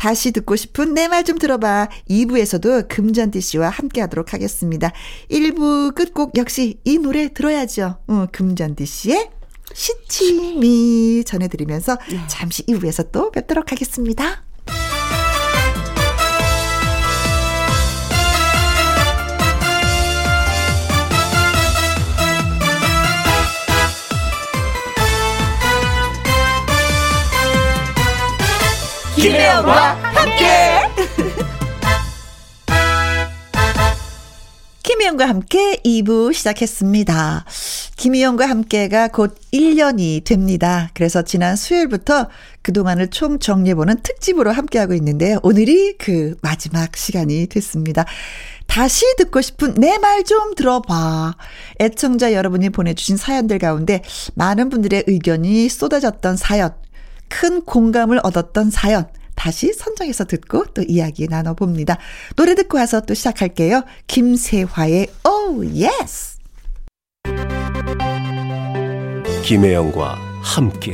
다시 듣고 싶은 내 말 좀 들어봐. 2부에서도 금잔디 씨와 함께 하도록 하겠습니다. 1부 끝곡 역시 이 노래 들어야죠. 어, 금잔디 씨의 시치미 전해드리면서 잠시 2부에서 또 뵙도록 하겠습니다. 김혜영과 함께. 김혜영과 함께 2부 시작했습니다. 김희영과 함께가 곧 1년이 됩니다. 그래서 지난 수요일부터 그동안을 총 정리해보는 특집으로 함께하고 있는데요. 오늘이 그 마지막 시간이 됐습니다. 다시 듣고 싶은 내 말 좀 들어봐. 애청자 여러분이 보내주신 사연들 가운데 많은 분들의 의견이 쏟아졌던 사연, 큰 공감을 얻었던 사연, 다시 선정해서 듣고 또 이야기 나눠봅니다. 노래 듣고 와서 또 시작할게요. 김세화의 Oh Yes! 김혜영과 함께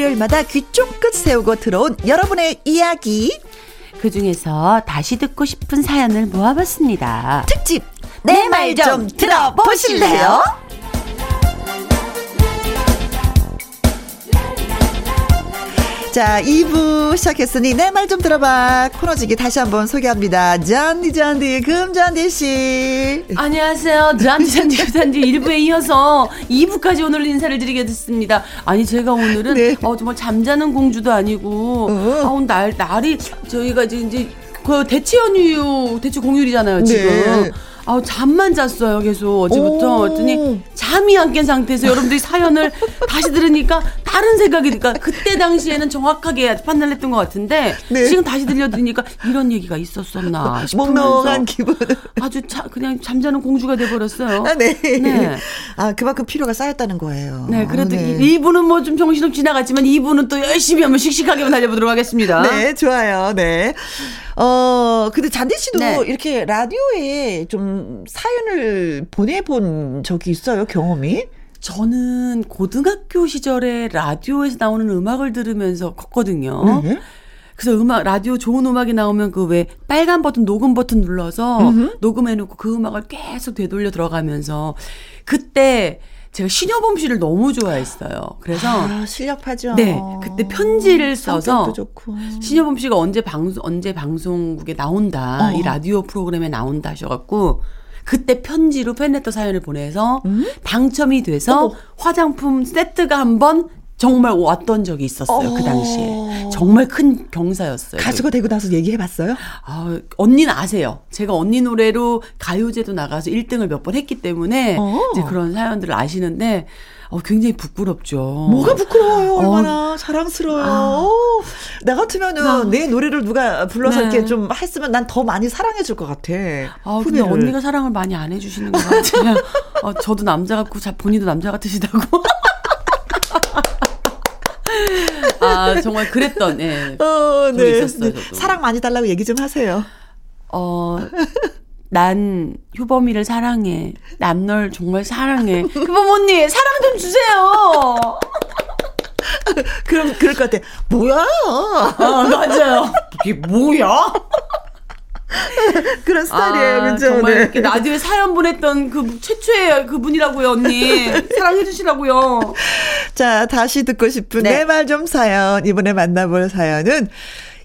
월요일마다 귀 쫑긋 세우고 들어온 여러분의 이야기 그 중에서 다시 듣고 싶은 사연을 모아봤습니다. 특집 내 말 좀 들어보실래요? 자, 2부 시작했으니 내 말 좀 들어봐. 코너지기 다시 한번 소개합니다. 잔디 잔디 금잔디 씨. 안녕하세요. 잔디 잔디 금잔디 1부에 이어서 2부까지 오늘 인사를 드리겠습니다. 아니 제가 오늘은 네. 어, 정말 잠자는 공주도 아니고 어. 아, 오늘 날 날이 저희가 이제 이제 그 대체 연휴 대체 공휴일이잖아요 지금. 네. 아 잠만 잤어요 계속 어제부터 오. 그랬더니 잠이 안 깬 상태에서 여러분들이 사연을 다시 들으니까 다른 생각이 드니까 그때 당시에는 정확하게 판단을 했던 것 같은데 네. 지금 다시 들려드리니까 이런 얘기가 있었었나 싶으면서 몽롱한 기분. 아주 차, 그냥 잠자는 공주가 돼버렸어요. 아, 네. 네. 아, 그만큼 피로가 쌓였다는 거예요. 네, 그래도 네. 이 2부는 뭐좀 정신없 지나갔지만 2부는 또 열심히 한번 씩씩하게 달려보도록 하겠습니다. 네, 좋아요. 네. 어, 근데 잔디 씨도 네. 이렇게 라디오에 좀 사연을 보내본 적이 있어요, 경험이? 저는 고등학교 시절에 라디오에서 나오는 음악을 들으면서 컸거든요. 네. 그래서 음악 라디오 좋은 음악이 나오면 그 왜 빨간 버튼 녹음 버튼 눌러서 녹음해 놓고 그 음악을 계속 되돌려 들어가면서 그때 제가 신여범 씨를 너무 좋아했어요. 그래서 아, 실력파죠. 네, 그때 편지를 써서. 신여범 씨가 언제 방송 언제 방송국에 나온다 어. 이 라디오 프로그램에 나온다 하셔갖고 그때 편지로 팬레터 사연을 보내서 당첨이 돼서 음? 어머. 화장품 세트가 한 번 정말 왔던 적이 있었어요 그 어. 당시에 정말 큰 경사였어요. 가수가 되고 나서 얘기해봤어요? 아, 언니는 아세요. 제가 언니 노래로 가요제도 나가서 1등을 몇 번 했기 때문에 어. 이제 그런 사연들을 아시는데 어, 굉장히 부끄럽죠. 뭐가 부끄러워요, 얼마나 자랑스러워요. 어. 아. 어, 나 같으면은 나- 내 노래를 누가 불러서 네. 이렇게 좀 했으면 난 더 많이 사랑해줄 것 같아. 아, 근데 후배를. 언니가 사랑을 많이 안 해주시는 것 같아요. 어, 저도 남자 같고, 자, 본인도 남자 같으시다고. 아, 정말 그랬던, 예. 어, 적이 있었어요, 저도. 사랑 많이 달라고 얘기 좀 하세요. 어, 난 효범이를 사랑해. 난 널 정말 사랑해. 효범 언니, 사랑 좀 주세요. 그럼 그럴 것 같아. 뭐야? 아, 맞아요. 이게 뭐야? 그런 스타일이에요, 아, 그죠? 정말 네. 이렇게 라디오에 사연 보냈던 그 최초의 그분이라고요, 언니. 사랑해 주시라고요. 자, 다시 듣고 싶은 네. 내말 좀 사연. 이번에 만나볼 사연은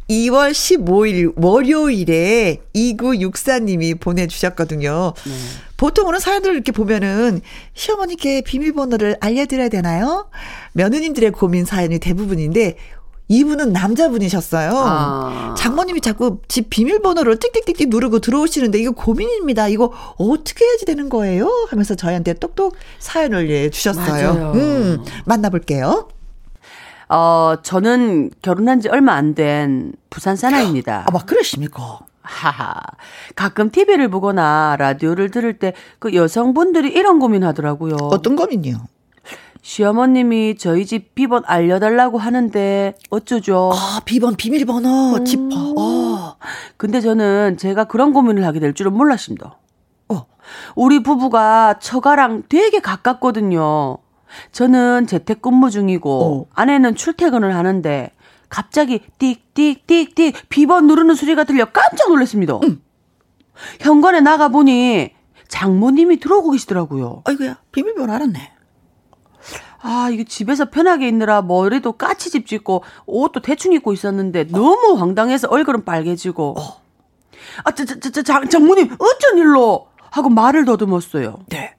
2월 15일 월요일에 2964님이 보내주셨거든요. 네. 보통은 사연들을 이렇게 보면은 시어머니께 비밀번호를 알려드려야 되나요? 며느님들의 고민 사연이 대부분인데 이분은 남자분이셨어요. 아. 장모님이 자꾸 집 비밀번호를 띡띡띡띡 누르고 들어오시는데 이거 고민입니다. 이거 어떻게 해야지 되는 거예요? 하면서 저희한테 똑똑 사연을 예, 주셨어요. 맞아요. 음, 만나볼게요. 어, 저는 결혼한 지 얼마 안 된 부산 사나이입니다. 아, 막 그러십니까? 하하. 가끔 TV를 보거나 라디오를 들을 때 그 여성분들이 이런 고민하더라고요. 어떤 고민이요? 시어머님이 저희 집 비번 알려달라고 하는데 어쩌죠? 아, 비번, 비밀번호, 지퍼. 어. 근데 저는 제가 그런 고민을 하게 될 줄은 몰랐습니다. 어. 우리 부부가 처가랑 되게 가깝거든요. 저는 재택근무 중이고 어. 아내는 출퇴근을 하는데 갑자기 띡띡띡띡 비번 누르는 소리가 들려 깜짝 놀랐습니다. 현관에 나가 보니 장모님이 들어오고 계시더라고요. 아이고야, 비밀번호 알았네. 아, 이게 집에서 편하게 있느라 머리도 까치집 짓고 옷도 대충 입고 있었는데 너무 황당해서 얼굴은 빨개지고. 아, 저, 저, 저, 저, 장, 장모님, 어쩐 일로? 하고 말을 더듬었어요. 네.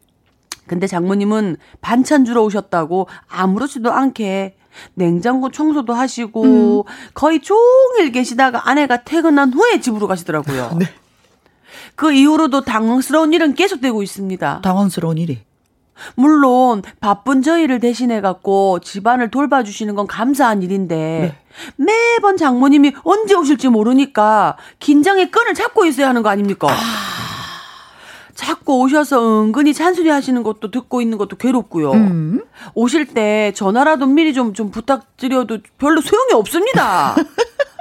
근데 장모님은 반찬 주러 오셨다고 아무렇지도 않게 냉장고 청소도 하시고 거의 종일 계시다가 아내가 퇴근한 후에 집으로 가시더라고요. 네. 그 이후로도 당황스러운 일은 계속되고 있습니다. 당황스러운 일이. 물론 바쁜 저희를 대신해 갖고 집안을 돌봐주시는 건 감사한 일인데 매번 장모님이 언제 오실지 모르니까 긴장의 끈을 잡고 있어야 하는 거 아닙니까? 자꾸 오셔서 은근히 잔소리 하시는 것도 듣고 있는 것도 괴롭고요. 음. 오실 때 전화라도 미리 좀, 좀 부탁드려도 별로 소용이 없습니다.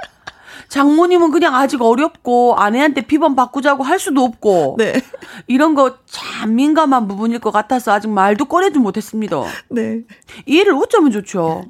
장모님은 그냥 아직 어렵고 아내한테 비번 바꾸자고 할 수도 없고 네. 이런 거 참 민감한 부분일 것 같아서 아직 말도 꺼내지 못했습니다. 네. 이 일을 어쩌면 좋죠.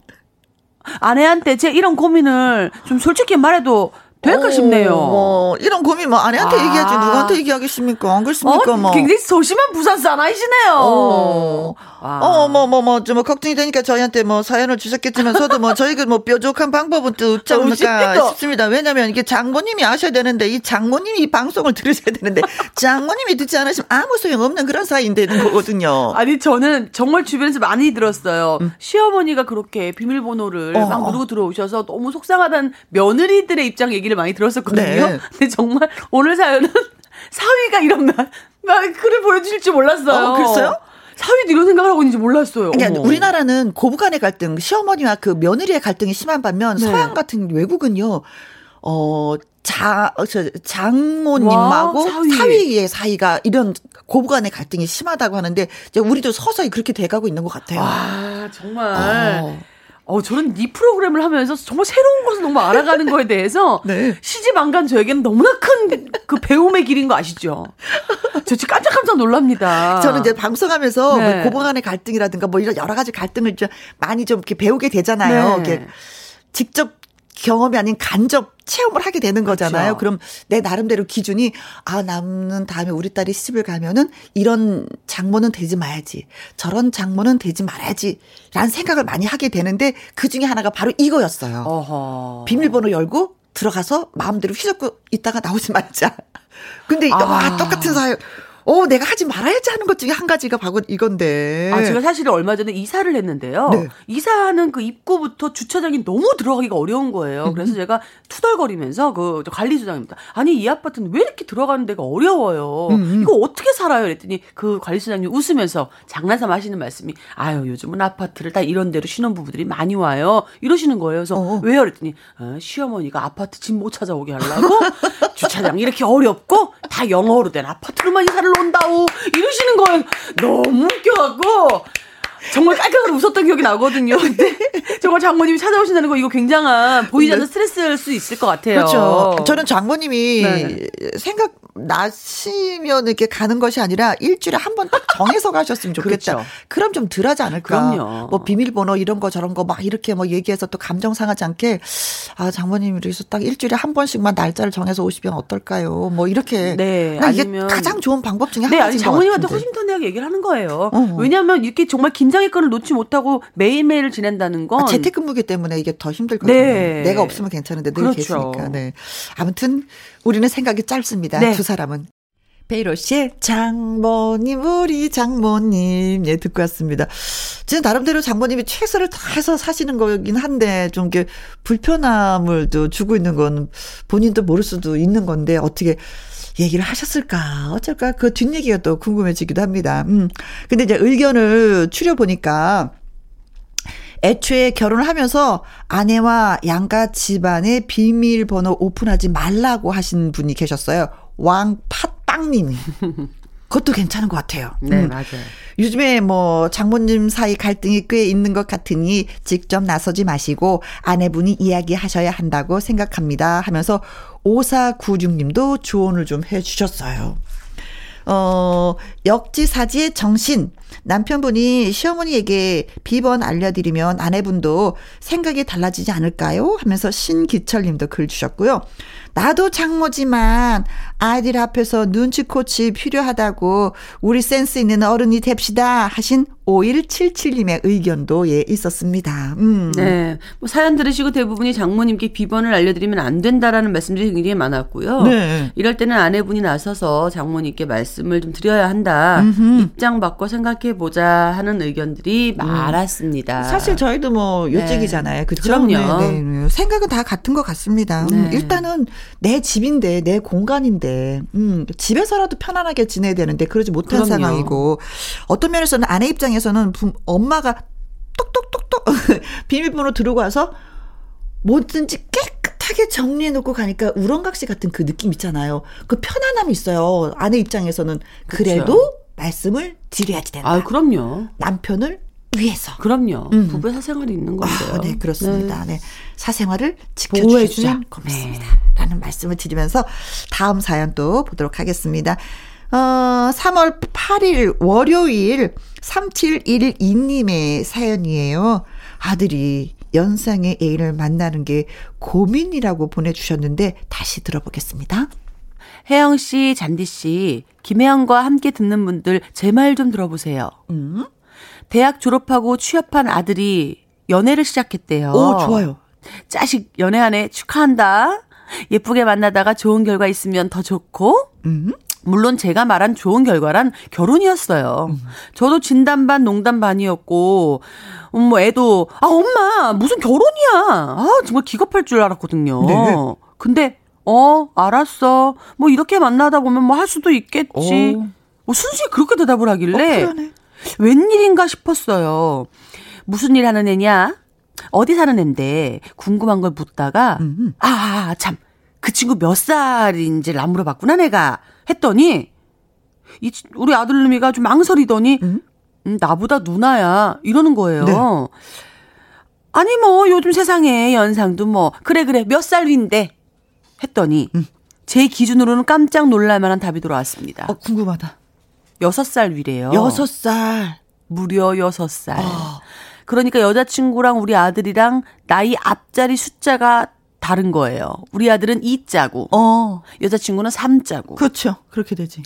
아내한테 제 이런 고민을 좀 솔직히 말해도 될까 싶네요. 뭐, 이런 고민 뭐 아내한테 아. 얘기하지 누구한테 얘기하겠습니까? 안 어, 그렇습니까? 뭐. 굉장히 소심한 부산 사나이시네요. 어, 와. 어, 뭐, 뭐, 뭐, 좀, 뭐, 걱정이 되니까 저희한테 뭐, 사연을 주셨겠지만, 저도 뭐, 저희가 뭐, 뾰족한 방법은 또 없지 않을까 없습니다. 싶습니다. 왜냐면 이게 장모님이 아셔야 되는데, 이 장모님이 이 방송을 들으셔야 되는데, 장모님이 듣지 않으시면 아무 소용 없는 그런 사이인 되는 거거든요. 아니 저는 정말 주변에서 많이 들었어요. 시어머니가 그렇게 비밀번호를 어, 막 어. 누르고 들어오셔서 너무 속상하다는 며느리들의 입장 얘기를 많이 들었었거든요. 네. 근데 정말 오늘 사연은 사위가 이런 말, 말 글을 보여주실 줄 몰랐어요. 어, 그랬어요? 사위도 이런 생각을 하고 있는지 몰랐어요. 그러니까. 우리나라는 고부간의 갈등, 시어머니와 그 며느리의 갈등이 심한 반면 네. 서양 같은 외국은요, 어, 자, 어, 저, 장모님하고 와, 사위. 사위의 사이가 이런 고부간의 갈등이 심하다고 하는데, 이제 우리도 서서히 그렇게 돼가고 있는 것 같아요. 아 정말. 어. 어, 저는 이 프로그램을 하면서 정말 새로운 것을 너무 알아가는 거에 대해서 네. 시집 안 간 저에게는 너무나 큰 그 배움의 길인 거 아시죠? 저 지금 깜짝깜짝 놀랍니다. 저는 이제 방송하면서 네. 뭐 고부 간의 갈등이라든가 뭐 이런 여러 가지 갈등을 좀 많이 좀 이렇게 배우게 되잖아요. 네. 이렇게 직접 경험이 아닌 간접 체험을 하게 되는 거잖아요. 그렇죠. 그럼 내 나름대로 기준이 아 남는 다음에 우리 딸이 시집을 가면은 이런 장모는 되지 말아야지. 저런 장모는 되지 말아야지. 라는 생각을 많이 하게 되는데 그 중에 하나가 바로 이거였어요. 어허. 비밀번호 열고 들어가서 마음대로 휘젓고 있다가 나오지 말자. 근데 아. 와 똑같은 사연. 어 내가 하지 말아야지 하는 것 중에 한 가지가 바로 이건데. 아, 제가 사실은 얼마 전에 이사를 했는데요. 네. 이사하는 그 입구부터 주차장이 너무 들어가기가 어려운 거예요. 그래서 제가 투덜거리면서 그 관리소장입니다. 아니, 이 아파트는 왜 이렇게 들어가는 데가 어려워요? 이거 어떻게 살아요? 그랬더니 그 관리소장님 웃으면서 장난삼아 하시는 말씀이 아유, 요즘은 아파트를 다 이런 데로 신혼부부들이 많이 와요. 이러시는 거예요. 그래서 어. 왜요? 그랬더니 어, 시어머니가 아파트 집 못 찾아오게 하려고 주차장 이렇게 어렵고 다 영어로 된 아파트로만 이사를 온다고 이러시는 거예요. 너무 웃겨갖고 정말 깔깔깔 웃었던 기억이 나거든요. 근데 정말 장모님이 찾아오신다는 거 이거 굉장한 보이지 않는 스트레스일 수 있을 것 같아요. 그렇죠. 저는 장모님이 네. 생각 나시면 이렇게 가는 것이 아니라 일주일에 한 번 딱 정해서 가셨으면 좋겠다. 그렇죠. 그럼 좀 덜하지 않을까. 그럼요. 뭐 비밀번호 이런 거 저런 거 막 이렇게 뭐 얘기해서 또 감정 상하지 않게 아 장모님 이래서 딱 일주일에 한 번씩만 날짜를 정해서 오시면 어떨까요? 뭐 이렇게. 네, 난 이게 아니면- 가장 좋은 방법 중에 네, 하나인 아니 것 장모님한테. 허심탄회하게 얘기를 하는 거예요. 어. 왜냐하면 이렇게 정말 김장의 건을 놓지 못하고 매일매일 지낸다는 건 아, 재택근무기 때문에 이게 더 힘들거든요. 네. 내가 없으면 괜찮은데 늘 그렇죠. 계시니까. 네. 아무튼 우리는 생각이 짧습니다. 네. 두 사람은. 베이로 씨의 장모님, 우리 장모님. 예, 듣고 왔습니다. 지금 나름대로 장모님이 최선을 다해서 사시는 거긴 한데, 좀 이렇게 불편함을 또 주고 있는 건 본인도 모를 수도 있는 건데, 어떻게 얘기를 하셨을까? 어쩔까? 그 뒷얘기가 또 궁금해지기도 합니다. 음. 근데 이제 의견을 추려보니까, 애초에 결혼을 하면서 아내와 양가 집안의 비밀번호 오픈하지 말라고 하신 분이 계셨어요. 왕팥빵님이. 그것도 괜찮은 것 같아요. 네, 음. 맞아요. 요즘에 뭐 장모님 사이 갈등이 꽤 있는 것 같으니 직접 나서지 마시고 아내분이 이야기하셔야 한다고 생각합니다 하면서 5496님도 조언을 좀 해주셨어요. 어, 역지사지의 정신. 남편분이 시어머니에게 비번 알려드리면 아내분도 생각이 달라지지 않을까요? 하면서 신기철 님도 글 주셨고요. 나도 장모지만 아이들 앞에서 눈치코치 필요하다고 우리 센스 있는 어른이 됩시다 하신 5177님의 의견도 예 있었습니다. 음. 네. 뭐 사연 들으시고 대부분이 장모님께 비번을 알려드리면 안 된다라는 말씀들이 굉장히 많았고요. 네. 이럴 때는 아내분이 나서서 장모님께 말씀을 좀 드려야 한다. 입장 바꿔 생각 해 보자 하는 의견들이 많았습니다. 음. 사실 저희도 뭐 요직이잖아요. 그렇죠? 그럼요. 네, 네. 생각은 다 같은 것 같습니다. 음, 네. 일단은 내 집인데 내 공간인데 음, 집에서라도 편안하게 지내야 되는데 그러지 못한 그럼요. 상황이고 어떤 면에서는 아내 입장에서는 부- 엄마가 똑똑똑똑 비밀번호 들어고 와서 뭐든지 깨끗하게 정리해 놓고 가니까 우렁각시 같은 그 느낌 있잖아요. 그 편안함이 있어요. 아내 입장에서는 그래도 그렇죠. 말씀을 드려야지 된다. 아, 그럼요. 남편을 위해서. 그럼요. 음. 부부의 사생활이 있는 건데요. 아, 네, 그렇습니다. 네. 사생활을 보호해주자. 지켜주시면 고맙습니다. 라는 말씀을 드리면서 다음 사연 또 보도록 하겠습니다. 어, 3월 8일 월요일 3712님의 사연이에요. 아들이 연상의 애인을 만나는 게 고민이라고 보내주셨는데 다시 들어보겠습니다. 혜영 씨, 잔디 씨, 김혜영과 함께 듣는 분들 제 말 좀 들어보세요. 음? 대학 졸업하고 취업한 아들이 연애를 시작했대요. 오, 좋아요. 자식 연애 한해 축하한다. 예쁘게 만나다가 좋은 결과 있으면 더 좋고. 음? 물론 제가 말한 좋은 결과란 결혼이었어요. 저도 진단 반 농담 반이었고, 음, 뭐 애도 아 엄마 무슨 결혼이야. 아 정말 기겁할 줄 알았거든요. 네. 근데 어 알았어. 뭐 이렇게 만나다 보면 뭐 할 수도 있겠지. 오. 뭐 순수히 그렇게 대답을 어, 하길래 그러네. 웬일인가 싶었어요. 무슨 일 하는 애냐? 어디 사는 앤데 궁금한 걸 묻다가 음. 아, 참. 그 친구 몇 살인지를 안 물어봤구나, 내가. 했더니, 이, 치- 우리 아들놈이가 좀 망설이더니, 음, 나보다 누나야. 이러는 거예요. 네. 아니, 뭐, 요즘 세상에 연상도 뭐, 그래, 그래, 몇살 위인데. 했더니, 음. 제 기준으로는 깜짝 놀랄 만한 답이 돌아왔습니다. 어, 궁금하다. 여섯 살 위래요. 여섯 살. 무려 여섯 살. 아. 그러니까 여자친구랑 우리 아들이랑 나이 앞자리 숫자가 다른 거예요. 우리 아들은 2자고, 어, 여자친구는 3자고. 그렇죠. 그렇게 되지.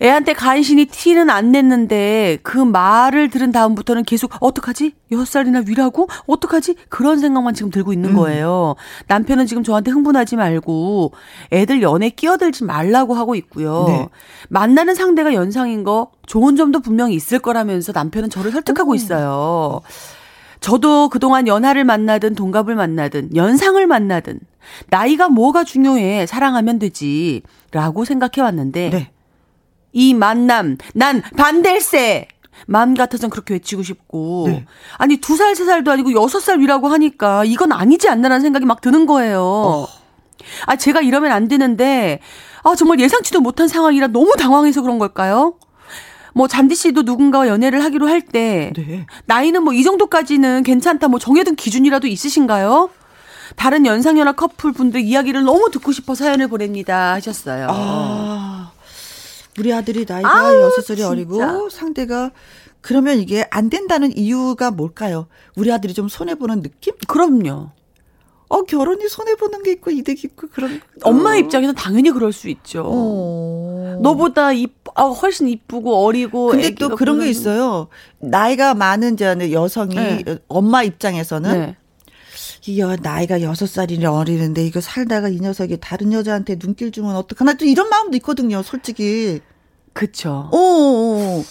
애한테 간신히 티는 안 냈는데 그 말을 들은 다음부터는 계속 어떡하지? 여섯 살이나 위라고? 어떡하지? 그런 생각만 지금 들고 음. 있는 거예요. 남편은 지금 저한테 흥분하지 말고 애들 연애 끼어들지 말라고 하고 있고요. 네. 만나는 상대가 연상인 거 좋은 점도 분명히 있을 거라면서 남편은 저를 설득하고 있어요. 저도 그동안 연하를 만나든 동갑을 만나든 연상을 만나든 나이가 뭐가 중요해 사랑하면 되지 라고 생각해 왔는데 네. 이 만남 난 반댈세 마음 같아선 그렇게 외치고 싶고 네. 아니 두 살 세 살도 아니고 여섯 살 위라고 하니까 이건 아니지 않나라는 생각이 막 드는 거예요. 아 제가 이러면 안 되는데 아 정말 예상치도 못한 상황이라 너무 당황해서 그런 걸까요? 뭐 잔디 씨도 누군가와 연애를 하기로 할때 네. 나이는 뭐 이 정도까지는 괜찮다 뭐 정해둔 기준이라도 있으신가요? 다른 연상연하 커플 분들 이야기를 너무 듣고 싶어 사연을 보냅니다 하셨어요. 아, 우리 아들이 나이가 여섯 살이. 어리고 상대가 그러면 이게 안 된다는 이유가 뭘까요? 우리 아들이 좀 손해 보는 느낌? 그럼요. 어 결혼이 손해 보는 게 있고 이득 있고 그런. 엄마 어. 입장에서 당연히 그럴 수 있죠. 어. 너보다 이 아, 훨씬 이쁘고 어리고. 근데 또 그런 게 있어요. 나이가 많은 이제 여성이 네. 엄마 입장에서는 네. 이 여, 나이가 여섯 살이 어리는데 이거 살다가 이 녀석이 다른 여자한테 눈길 주면 어떡하나 또 이런 마음도 있거든요, 솔직히. 그쵸. 어, 어, 어.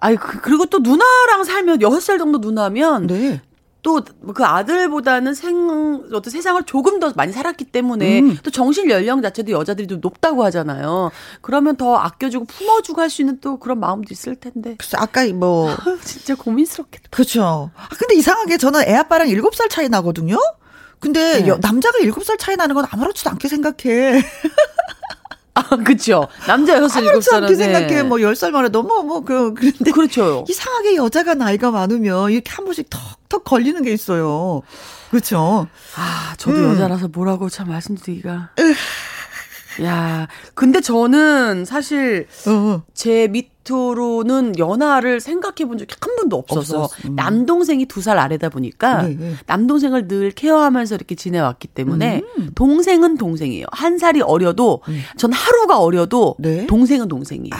아니, 그, 그리고 또 누나랑 살면, 여섯 살 정도 누나면, 네. 또 그 아들보다는 생, 어떤 세상을 조금 더 많이 살았기 때문에, 음. 또 정신 연령 자체도 여자들이 좀 높다고 하잖아요. 그러면 더 아껴주고 품어주고 할 수 있는 또 그런 마음도 있을 텐데. 그래서 아까 뭐 진짜 고민스럽겠다. 그렇죠. 아, 근데 이상하게 저는 애 아빠랑 일곱 살 차이 나거든요. 근데 네. 여- 남자가 일곱 살 차이 나는 건 아무렇지도 않게 생각해. 아, 그쵸. 남자 여섯 살, 일곱 아무렇지 살은. 않게 생각해. 뭐열살 만에 너무 뭐 그, 그런데 그렇죠. 이상하게 여자가 나이가 많으면 이렇게 한 번씩 턱 턱 걸리는 게 있어요. 그렇죠. 아, 저도 음. 여자라서 뭐라고 참 말씀드리기가. 야, 근데 저는 사실 어. 제 밑으로는 연하를 생각해 본 적이 한 번도 없어서. 음. 남동생이 두 살 아래다 보니까 네, 네. 남동생을 늘 케어하면서 이렇게 지내왔기 때문에 음. 동생은 동생이에요. 한 살이 어려도 전 하루가 어려도 네. 동생은 동생이에요.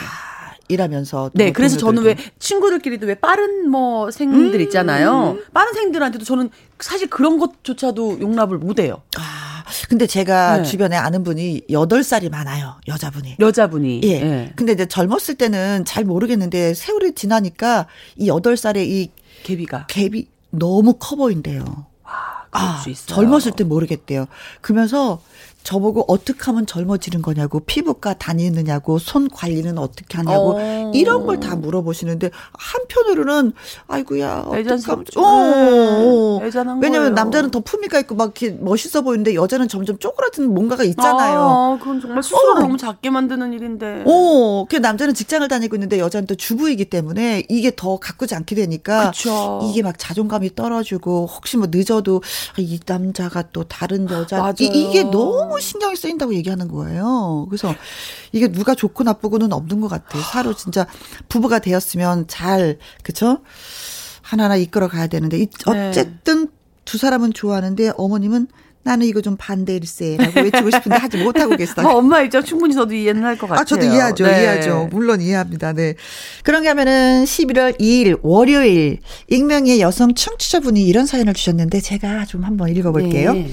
일하면서. 네, 뭐 그래서 저는 왜. 친구들끼리도 왜 빠른 뭐 생들 있잖아요. 빠른 생들한테도 저는 사실 그런 것조차도 용납을 못 해요. 아, 근데 제가 네. 주변에 아는 분이 여덟 살이 많아요. 여자분이. 여자분이. 예. 예. 근데 이제 젊었을 때는 잘 모르겠는데 세월이 지나니까 이 여덟 살의 이 개비가. 갭이 너무 커 보인대요. 그럴 아. 젊었을 때 모르겠대요. 그러면서 저보고 어떻게 하면 젊어지는 거냐고 피부과 다니느냐고 손 관리는 어떻게 하냐고 어. 이런 걸 다 물어보시는데 한편으로는 아이고야 애잔스럽죠. 어, 어. 네, 애잔한 왜냐면 거예요. 남자는 더 품위가 있고 막 이렇게 멋있어 보이는데 여자는 점점 쪼그라드는 뭔가가 있잖아요. 아, 그건 정말 스스로 어. 너무 작게 만드는 일인데. 오, 그 남자는 직장을 다니고 있는데 여자는 또 주부이기 때문에 이게 더 가꾸지 않게 되니까 그쵸. 이게 막 자존감이 떨어지고 혹시 뭐 늦어도 아, 이 남자가 또 다른 여자 맞아요. 이, 이게 너무 신경이 쓰인다고 얘기하는 거예요. 그래서 이게 누가 좋고 나쁘고는 없는 것 같아요. 서로 진짜 부부가 되었으면 잘 그쵸 하나하나 이끌어 가야 되는데 이- 네. 어쨌든 두 사람은 좋아하는데 어머님은 나는 이거 좀 반대일세라고 외치고 싶은데 하지 못하고 계시다. 아, 엄마 입장 충분히 저도 이해는 할 것 같아요. 아, 저도 이해하죠. 네. 이해하죠. 물론 이해합니다. 네. 그런가 하면은 11월 2일 월요일 익명의 여성 청취자분이 이런 사연을 주셨는데 제가 좀 한번 읽어볼게요. 네.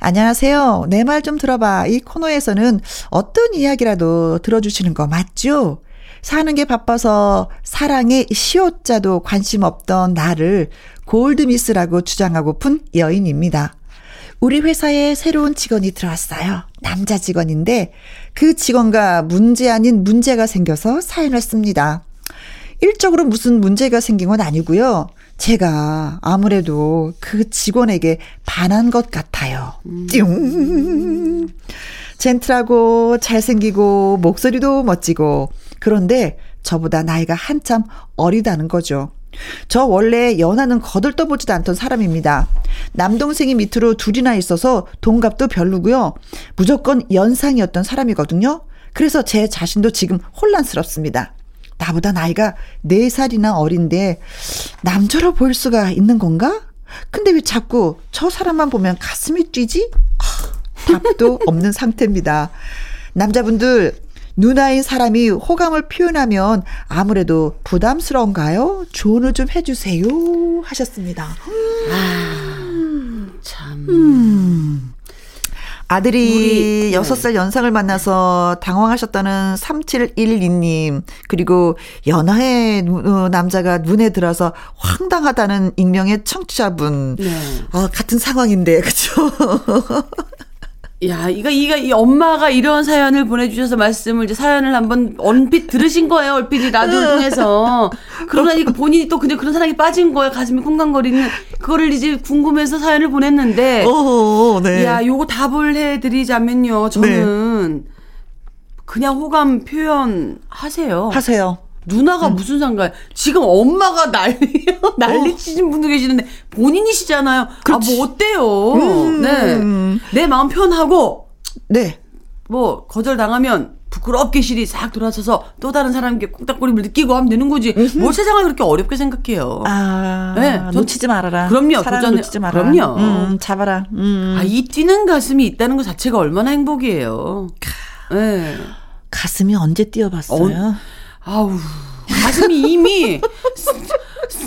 안녕하세요. 내 말 좀 들어봐. 이 코너에서는 어떤 이야기라도 들어주시는 거 맞죠? 사는 게 바빠서 사랑의 시옷자도 관심 없던 나를 골드미스라고 주장하고픈 여인입니다. 우리 회사에 새로운 직원이 들어왔어요. 남자 직원인데 그 직원과 문제 아닌 문제가 생겨서 사연을 씁니다. 일적으로 무슨 문제가 생긴 건 아니고요. 제가 아무래도 그 직원에게 반한 것 같아요. 띵. 젠틀하고 잘생기고 목소리도 멋지고 그런데 저보다 나이가 한참 어리다는 거죠. 저 원래 연하는 거들떠보지도 않던 사람입니다. 남동생이 밑으로 둘이나 있어서 동갑도 별로고요. 무조건 연상이었던 사람이거든요. 그래서 제 자신도 지금 혼란스럽습니다. 나보다 나이가 4살이나 어린데 남자로 보일 수가 있는 건가? 근데 왜 자꾸 저 사람만 보면 가슴이 뛰지? 아, 답도 없는 상태입니다. 남자분들 누나인 사람이 호감을 표현하면 아무래도 부담스러운가요? 조언을 좀 해주세요 하셨습니다. 참. 음. 아들이 우리- 네. 6살 연상을 만나서 당황하셨다는 3712님, 그리고 연하의 누- 어, 남자가 눈에 들어서 황당하다는 익명의 청취자분. 네. 아, 같은 상황인데, 그쵸? 야, 이거, 이거, 이 엄마가 이런 사연을 보내주셔서 말씀을 이제 사연을 한번 얼핏 들으신 거예요. 얼핏 이 라디오를 통해서. 그러나 이거 본인이 또 그냥 그런 사랑에 빠진 거예요. 가슴이 쿵쾅거리는. 그거를 이제 궁금해서 사연을 보냈는데. 오, 네. 야, 요거 답을 해드리자면요. 저는 그냥 호감 표현 하세요. 하세요. 누나가 무슨 상관? 지금 엄마가 난리 난리 치신 분도 계시는데 본인이시잖아요. 아뭐 어때요? 네, 내 마음 표현하고 네. 뭐 거절 당하면 부끄럽게 실이 싹 돌아서서 또 다른 사람에게 콩닥거림을 느끼고 하면 되는 거지. 뭘 세상을 그렇게 어렵게 생각해요. 아, 네, 전- 놓치지 말아라. 그럼요, 도전해- 놓치지 말아라. 그럼요. 음, 잡아라. 음. 아, 이 뛰는 가슴이 있다는 것 자체가 얼마나 행복이에요. 예. 가슴이 언제 뛰어봤어요? 아우, 가슴이 이미 쓰-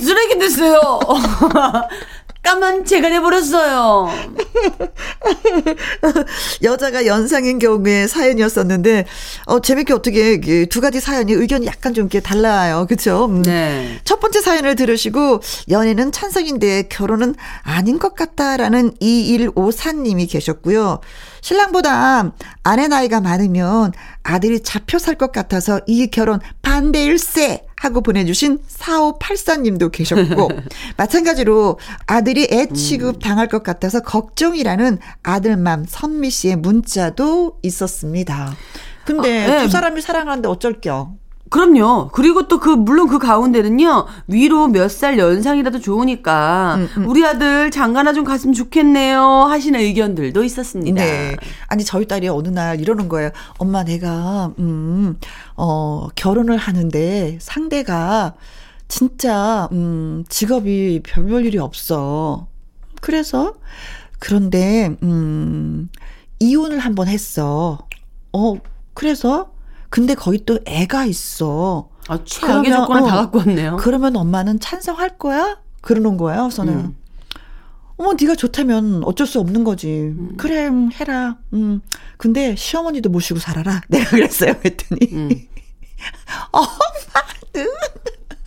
쓰레기 됐어요. 까만 채가 돼버렸어요. 여자가 연상인 경우에 사연이었었는데, 어, 재밌게 어떻게, 두 가지 사연이 의견이 약간 좀 이렇게 달라요. 그쵸? 음. 네. 첫 번째 사연을 들으시고, 연애는 찬성인데 결혼은 아닌 것 같다라는 2154님이 계셨고요. 신랑보다 아내 나이가 많으면 아들이 잡혀 살 것 같아서 이 결혼 반대일세 하고 보내주신 4584님도 계셨고, 마찬가지로 아들이 애 취급 당할 것 같아서 걱정이라는 아들맘 선미 씨의 문자도 있었습니다. 근데 아, 네. 두 사람이 사랑하는데 어쩔 겨? 그럼요. 그리고 또 그, 물론 그 가운데는요, 위로 몇 살 연상이라도 좋으니까, 음, 우리 아들 장가나 좀 갔으면 좋겠네요. 하시는 의견들도 있었습니다. 네. 아니, 저희 딸이 어느 날 이러는 거예요. 엄마, 내가, 음, 어, 결혼을 하는데 상대가 진짜, 음, 직업이 별볼 일이 없어. 그래서, 그런데, 음, 이혼을 한번 했어. 어, 그래서, 근데 거기 또 애가 있어. 아, 최악의 그러면, 조건을 어, 다 갖고 왔네요. 그러면 엄마는 찬성할 거야? 그러는 거예요. 저는. 음. 어머, 네가 좋다면 어쩔 수 없는 거지. 음. 그래, 음, 해라. 음. 근데 시어머니도 모시고 살아라. 내가 그랬어요. 그랬더니 음. 엄마는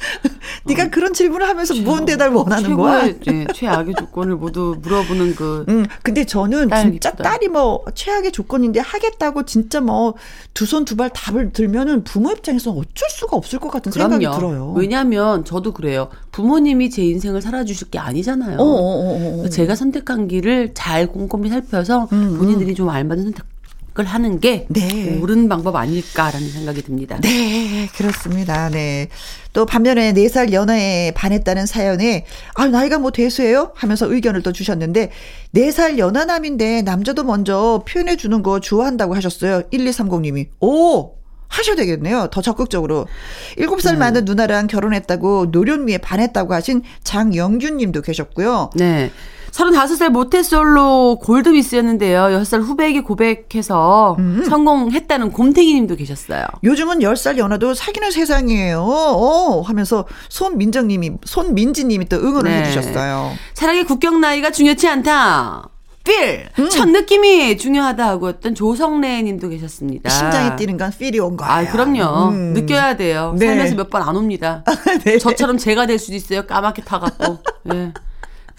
네가 그런 질문을 하면서 무언 대답을 원하는 거야? 예, 최악의 조건을 모두 물어보는 그, 음, 근데 저는 딸 진짜 이쁘다. 딸이 뭐 최악의 조건인데 하겠다고 진짜 뭐 두 손 두 발 답을 들면은 부모 입장에서 어쩔 수가 없을 것 같은 생각이 그럼요. 들어요. 왜냐면 저도 그래요. 부모님이 제 인생을 살아주실 게 아니잖아요. 어, 어, 어, 어. 제가 선택한 길을 잘 꼼꼼히 살펴서 음, 본인들이 좀 알맞은 선택 을 하는 게 네. 옳은 방법 아닐까라는 생각이 듭니다. 네, 그렇습니다. 네. 또 반면에 4살 연하에 반했다는 사연에 아, 나이가 뭐 대수예요? 하면서 의견을 또 주셨는데 4살 연하남인데 남자도 먼저 표현해 주는 거 좋아한다고 하셨어요. 1230 님이. 오! 하셔야 되겠네요. 더 적극적으로. 7살 많은 누나랑 결혼했다고 노련미에 반했다고 하신 장영균 님도 계셨고요. 네. 35살 모태솔로 골드미스였는데요. 6살 후배에게 고백해서 음. 성공했다는 곰탱이 님도 계셨어요. 요즘은 10살 연하도 사귀는 세상이에요. 어, 하면서 손민정 님이, 손민지 님이 또 응원을 네. 해주셨어요. 사랑의 국경 나이가 중요치 않다. 필! 음. 첫 느낌이 중요하다고 했던 조성래 님도 계셨습니다. 심장이 뛰는 건 필이 온 거예요. 아, 그럼요. 음. 느껴야 돼요. 네. 살면서 몇 번 안 옵니다. 네. 저처럼 제가 될 수도 있어요. 까맣게 타갖고. 예.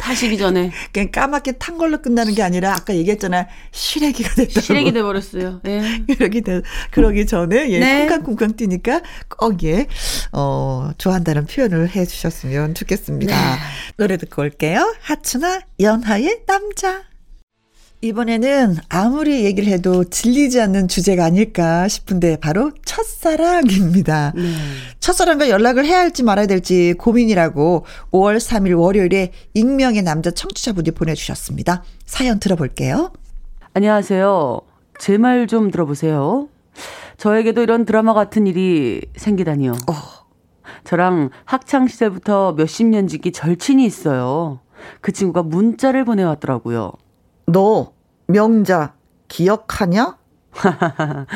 타시기 전에 그냥 까맣게 탄 걸로 끝나는 게 아니라 아까 얘기했잖아 시래기가 됐다고. 시래기 돼버렸어요. 예. 그러기 돼 그러기 전에 예 네. 쿵쾅쿵쾅 뛰니까 거기에 어 좋아한다는 표현을 해 주셨으면 좋겠습니다. 네. 노래 듣고 올게요. 하춘아 연하의 남자. 이번에는 아무리 얘기를 해도 질리지 않는 주제가 아닐까 싶은데 바로 첫사랑입니다. 네. 첫사랑과 연락을 해야 할지 말아야 될지 고민이라고 5월 3일 월요일에 익명의 남자 청취자분이 보내주셨습니다. 사연 들어볼게요. 안녕하세요. 제 말 좀 들어보세요. 저에게도 이런 드라마 같은 일이 생기다니요. 어. 저랑 학창 시절부터 몇십 년 지기 절친이 있어요. 그 친구가 문자를 보내왔더라고요. 너 명자 기억하냐?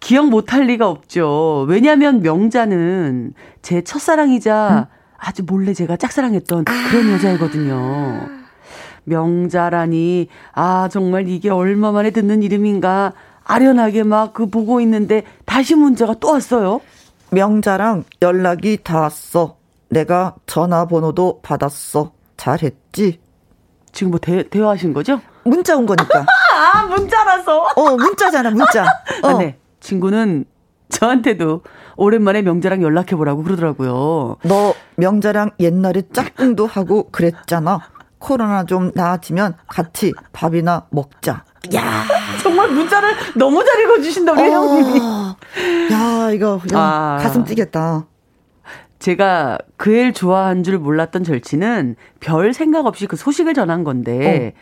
기억 못할 리가 없죠. 왜냐하면 명자는 제 첫사랑이자 아주 몰래 제가 짝사랑했던 그런 여자이거든요. 명자라니 아 정말 이게 얼마 만에 듣는 이름인가 아련하게 막 그 보고 있는데 다시 문자가 또 왔어요. 명자랑 연락이 닿았어. 내가 전화번호도 받았어. 잘했지? 지금 뭐 대, 대화하신 거죠? 문자 온 거니까. 아 문자라서. 어, 문자잖아, 문자. 어. 아, 네. 친구는 저한테도 오랜만에 명자랑 연락해 보라고 그러더라고요. 너 명자랑 옛날에 짝꿍도 하고 그랬잖아. 코로나 좀 나아지면 같이 밥이나 먹자. 야, 정말 문자를 너무 잘 읽어주신다 우리 형님이. 어, 야, 이거 야, 아. 가슴 뛰겠다. 제가 그 애를 좋아한 줄 몰랐던 절친은 별 생각 없이 그 소식을 전한 건데,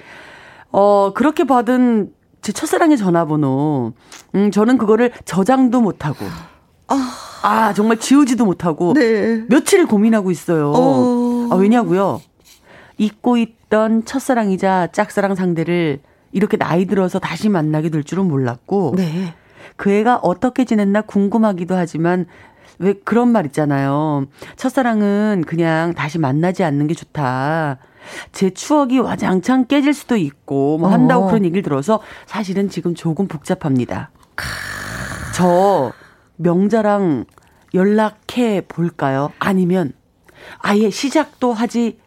어, 그렇게 받은 제 첫사랑의 전화번호. 음, 저는 그거를 저장도 못하고. 아, 아 정말 지우지도 못하고. 네. 며칠을 고민하고 있어요. 어. 아, 왜냐고요? 잊고 있던 첫사랑이자 짝사랑 상대를 이렇게 나이 들어서 다시 만나게 될 줄은 몰랐고. 네. 그 애가 어떻게 지냈나 궁금하기도 하지만 왜 그런 말 있잖아요. 첫사랑은 그냥 다시 만나지 않는 게 좋다. 제 추억이 와장창 깨질 수도 있고 뭐 한다고 어. 그런 얘기를 들어서 사실은 지금 조금 복잡합니다. 저 명자랑 연락해 볼까요? 아니면 아예 시작도 하지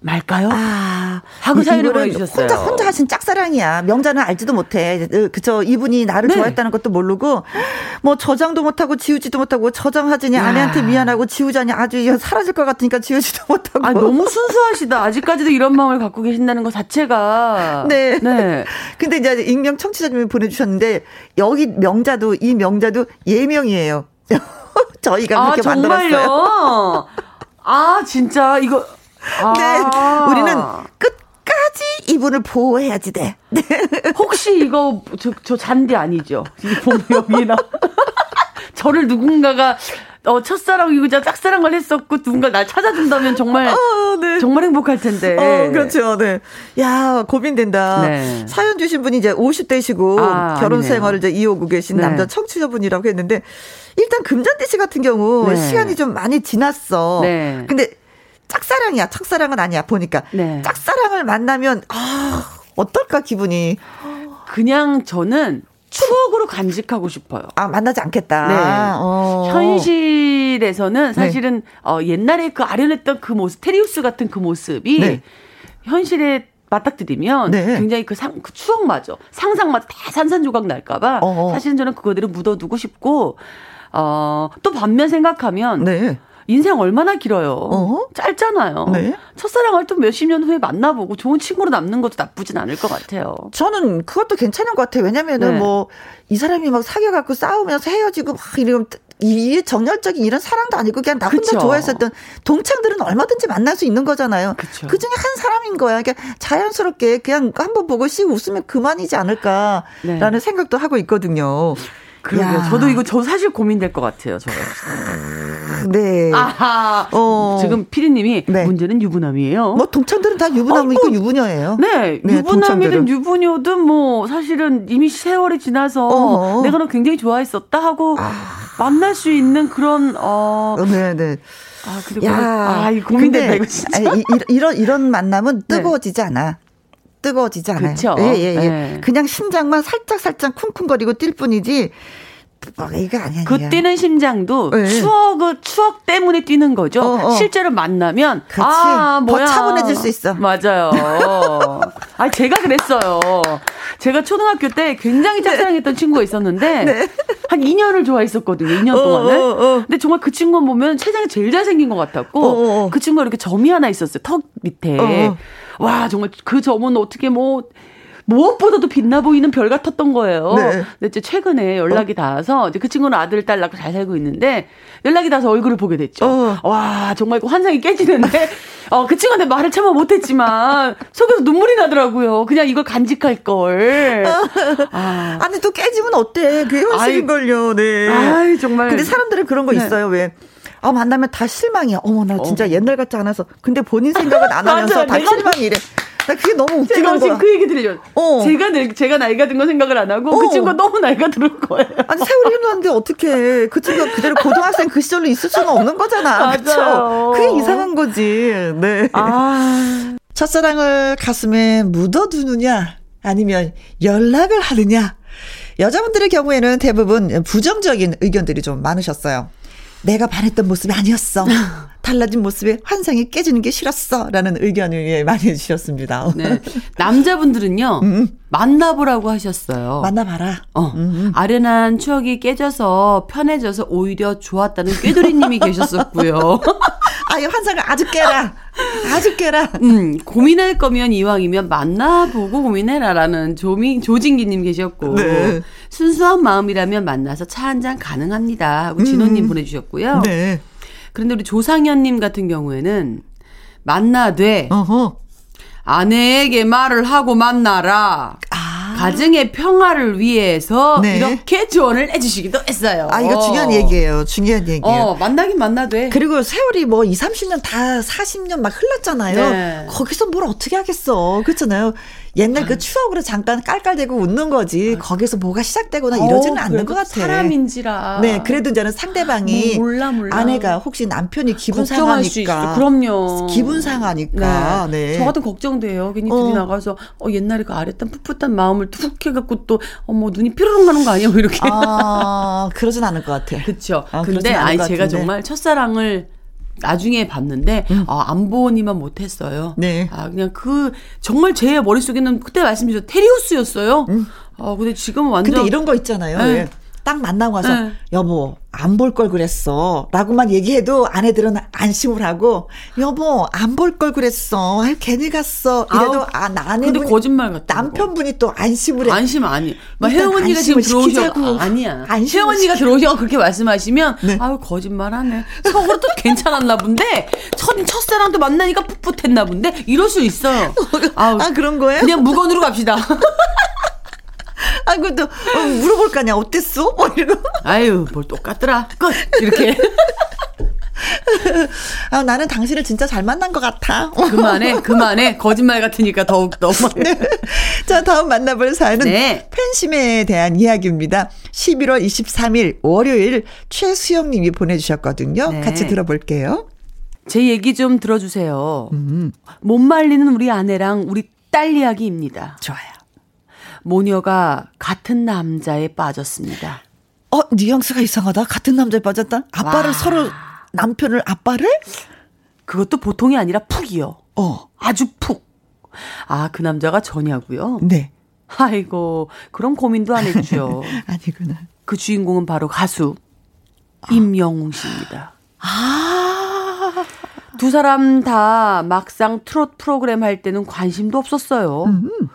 말까요? 아, 하고 이- 사연을 보내주셨어요. 혼자 혼자 하신 짝사랑이야. 명자는 알지도 못해. 으, 그저 이분이 나를 네. 좋아했다는 것도 모르고 뭐 저장도 못하고 지우지도 못하고 저장하자니 야. 아내한테 미안하고 지우자니 아주 사라질 것 같으니까 지우지도 못하고. 아 너무 순수하시다. 아직까지도 이런 마음을 갖고 계신다는 것 자체가 네. 네. 근데 이제 익명 청취자님이 보내주셨는데 여기 명자도 이 명자도 예명이에요. 저희가 아 그렇게 만들었어요. 정말요? 아 진짜 이거 아. 네, 우리는 끝까지 이분을 보호해야지 돼. 네. 혹시 이거 저, 저 잔디 아니죠? 이 본명이나 저를 누군가가 어, 첫사랑이고자 짝사랑을 했었고 누군가 날 찾아준다면 정말 어, 네. 정말 행복할 텐데. 어, 그렇죠. 네. 야, 고민된다. 네. 사연 주신 분이 이제 50대시고 아, 결혼 아니네요. 생활을 이제 이어오고 계신 네. 남자 청취자분이라고 했는데 일단 금잔디 씨 같은 경우 네. 시간이 좀 많이 지났어. 네. 근데 짝사랑이야. 첫사랑은 아니야. 보니까. 네. 짝사랑을 만나면 아, 어떨까 기분이. 그냥 저는 추억으로 간직하고 싶어요. 아, 만나지 않겠다. 네. 어. 현실에서는 사실은 어, 옛날에 그 아련했던 그 모습, 테리우스 같은 그 모습이 네. 현실에 맞닥뜨리면 네. 굉장히 그, 상, 그 추억마저 상상마저 다 산산조각 날까봐. 사실은 저는 그거대로 묻어두고 싶고 어, 또 반면 생각하면 네. 인생 얼마나 길어요. 어허. 짧잖아요. 네. 첫사랑을 또 몇십 년 후에 만나보고 좋은 친구로 남는 것도 나쁘진 않을 것 같아요. 저는 그것도 괜찮은 것 같아요. 왜냐면은 네. 뭐이 사람이 막 사귀어갖고 싸우면서 헤어지고 막 이러면 이게 정열적인 이런 사랑도 아니고 그냥 나 혼자 그쵸. 좋아했었던 동창들은 얼마든지 만날 수 있는 거잖아요. 그쵸. 그 중에 한 사람인 거야. 그러니까 자연스럽게 그냥 한번 보고 씩 웃으면 그만이지 않을까라는 네. 생각도 하고 있거든요. 그러게요. 야. 저도 이거 저 사실 고민될 것 같아요. 저. 네. 아하. 어. 지금 피디님이 네. 문제는 유부남이에요. 뭐 동창들은 다 유부남이고 어, 뭐- 유부녀예요. 네, 네, 유부남이든. 유부녀든 뭐 사실은 이미 세월이 지나서 어허. 내가 너 굉장히 좋아했었다 하고 아. 만날 수 있는 그런 어. 네, 네. 아 근데 야, 아, 이 고민된다 이거 진짜. 아니, 이, 이- 이런 이런 만남은 네. 뜨거워지지 않아. 뜨거워지지 않아요. 그쵸? 예, 예, 예. 네. 그냥 심장만 살짝 살짝 쿵쿵거리고 뛸 뿐이지. 뭐 이거 아니야. 그 뛰는 심장도 네. 추억을 추억 때문에 뛰는 거죠. 어, 어. 실제로 만나면 그치. 아더 뭐야 차분해질 수 있어. 맞아요. 아 제가 그랬어요. 제가 초등학교 때 굉장히 짝사랑했던 친구가 있었는데 한 2년을 좋아했었거든요. 2년 네. 어, 동안을. 어, 어. 근데 정말 그 친구 보면 세상에 제일 잘생긴 것 같았고 어, 어, 어. 그 친구가 이렇게 점이 하나 있었어요. 턱 밑에. 어, 어. 와 정말 그 점은 어떻게 뭐 무엇보다도 빛나 보이는 별 같았던 거예요. 네. 근데 이제 최근에 연락이 닿아서 이제 그 친구는 아들, 딸 낳고 잘 살고 있는데 연락이 닿아서 얼굴을 보게 됐죠. 어. 와, 정말 그 환상이 깨지는데 어, 그 친구한테 말을 참아 못했지만 속에서 눈물이 나더라고요. 그냥 이걸 간직할 걸. 아, 아니 또 깨지면 어때? 그게 현실인 걸요. 네. 아이, 정말. 근데 사람들은 그런 거 네. 있어요. 왜? 아 만나면 다 실망이야. 어머 나 진짜 옛날 같지 않아서. 근데 본인 생각은 안 하면서. 다 실망이래. 나 그게 너무 웃기는 지금 거야. 그 얘기 들으죠. 어. 제가 늘, 제가 나이가 든 거 생각을 안 하고 그 어. 친구가 너무 나이가 들을 거예요. 아니 세월이 흘렀는데 어떻게 그 친구가 그대로 고등학생 그 시절로 있을 수는 없는 거잖아. 그렇죠? 그게 이상한 거지. 네. 아, 첫사랑을 가슴에 묻어두느냐 아니면 연락을 하느냐 여자분들의 경우에는 대부분 부정적인 의견들이 좀 많으셨어요. 내가 반했던 모습이 아니었어. 달라진 모습에 환상이 깨지는 게 싫었어. 라는 의견을 예, 많이 주셨습니다. 네. 남자분들은요, 만나보라고 하셨어요. 음, 만나봐라. 어, 아련한 추억이 깨져서 편해져서 오히려 좋았다는 꾀돌이님이 계셨었고요. 아예 환상을 아주 깨라. 아주 깨라. 음, 고민할 거면 이왕이면 만나보고 고민해라라는 조미, 조진기님 계셨고, 네. 순수한 마음이라면 만나서 차 한 잔 가능합니다. 하고 진호님 보내주셨고요. 네. 그런데 우리 조상현님 같은 경우에는 만나되 어허. 아내에게 말을 하고 만나라. 아. 가정의 평화를 위해서 네. 이렇게 조언을 해주시기도 했어요. 아, 이거 중요한 얘기예요. 중요한 얘기예요. 어, 만나긴 만나돼. 그리고 세월이 뭐 2, 30년 다 40년 막 흘렀잖아요. 네. 거기서 뭘 어떻게 하겠어. 그렇잖아요. 옛날 그 추억으로 잠깐 깔깔대고 웃는 거지. 거기서 뭐가 시작되거나 이러지는 어, 않는 것 같아. 사람인지라. 네, 그래도 이제는 상대방이 뭐 몰라, 몰라. 아내가 혹시 남편이 기분. 상하니까 그럼요. 기분 상하니까. 네. 저 같은 걱정돼요. 괜히 어. 둘이 나가서 어 옛날에 그 아랬던 풋풋한 마음을 툭 해갖고 또 어머 눈이 삐르릉 가는 거 아니야? 뭐 이렇게. 아, 그러진 않을 것 같아. 그쵸. 아, 근데 아니 것 제가. 정말 첫사랑을 나중에 봤는데 아, 안 보니만 못했어요. 음. 네. 아 그냥 그 정말 제 머릿속에는 그때 말씀드렸죠 테리우스였어요. 아 근데 지금은 완전 음. 근데 이런 거 있잖아요. 네. 왜? 딱 만나고 와서 네. 여보 안 볼 걸 그랬어 라고만 얘기해도 아내들은 안심을 하고 여보 안 볼 걸 그랬어 아유 괜히 갔어 이래도 아 근데 아내분이 거짓말 거. 남편분이 또 안심을 해 안심 아니. 막 혜영 언니가 지금 들어오셔. 아, 아니야. 혜영 언니가 들어오셔 그렇게 말씀하시면 네. 아유 거짓말하네. 속으로 또 괜찮았나 본데 첫 첫사랑도 만나니까 풋풋했나 본데 이럴 수 있어요. 아우, 아 그런 거예요? 그냥 무건으로 갑시다. 아 그것도 어, 물어볼 거 아니야 어땠어? 뭐 이러고 아유 뭘 똑같더라. 끝 이렇게 아 나는 당신을 진짜 잘 만난 것 같아 그만해 그만해 거짓말 같으니까 더욱 더. 자, 다음 만나볼 사연은 네. 팬심에 대한 이야기입니다. 11월 23일 월요일 최수영 님이 보내주셨거든요. 네. 같이 들어볼게요. 제 얘기 좀 들어주세요. 음. 못 말리는 우리 아내랑 우리 딸 이야기입니다. 좋아요. 모녀가 같은 남자에 빠졌습니다. 어, 뉘앙스가 이상하다. 같은 남자에 빠졌다. 아빠를 와. 서로, 남편을 아빠를? 그것도 보통이 아니라 푹이요. 어, 아주 푹. 아, 그 남자가 저냐고요? 네. 아이고, 그럼 고민도 안 했죠. 아니구나. 그 주인공은 바로 가수 임영웅 씨입니다. 아, 두 사람 다 막상 트롯 프로그램 할 때는 관심도 없었어요.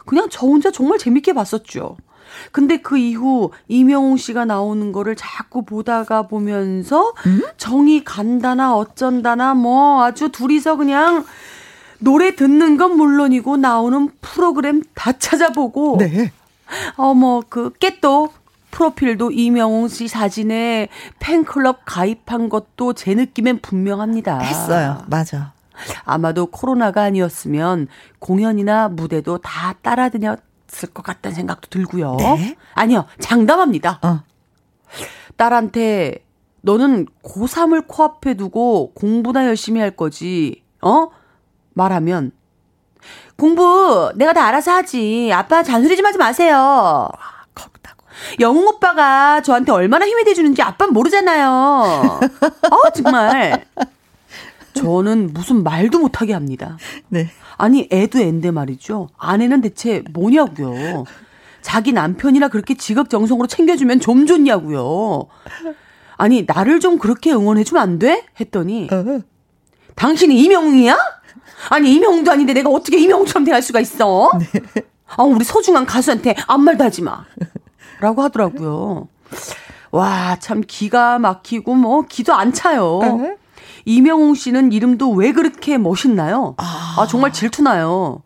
그냥 저 혼자 정말 재밌게 봤었죠. 근데 그 이후 임영웅 씨가 나오는 거를 자꾸 보다가 보면서 정이 간다나 어쩐다나 뭐 아주 둘이서 그냥 노래 듣는 건 물론이고 나오는 프로그램 다 찾아보고 네. 어머 그 깨또 프로필도 이명웅 씨 사진에 팬클럽 가입한 것도 제 느낌엔 분명합니다. 했어요. 맞아. 아마도 코로나가 아니었으면 공연이나 무대도 다 따라 다녔을 것 같다는 생각도 들고요. 네? 아니요, 장담합니다. 어. 딸한테 너는 고3을 코앞에 두고 공부나 열심히 할 거지, 어? 말하면 공부 내가 다 알아서 하지. 아빠 잔소리 좀 하지 마세요. 컸다고. 영웅 오빠가 저한테 얼마나 힘이 돼주는지 아빠는 모르잖아요. 어, 정말. 저는 무슨 말도 못하게 합니다. 네. 아니, 애도 앤데 말이죠. 아내는 대체 뭐냐고요. 자기 남편이나 그렇게 지극정성으로 챙겨주면 좀 좋냐고요. 아니, 나를 좀 그렇게 응원해주면 안 돼? 했더니, 어. 당신이 이명웅이야? 아니, 이명웅도 아닌데 내가 어떻게 이명웅처럼 대할 수가 있어? 아, 우리 소중한 가수한테 아무 말도 하지 마. 라고 하더라고요. 와, 참 기가 막히고 뭐 기도 안 차요. 이명웅 씨는 이름도 왜 그렇게 멋있나요? 아, 정말 질투나요.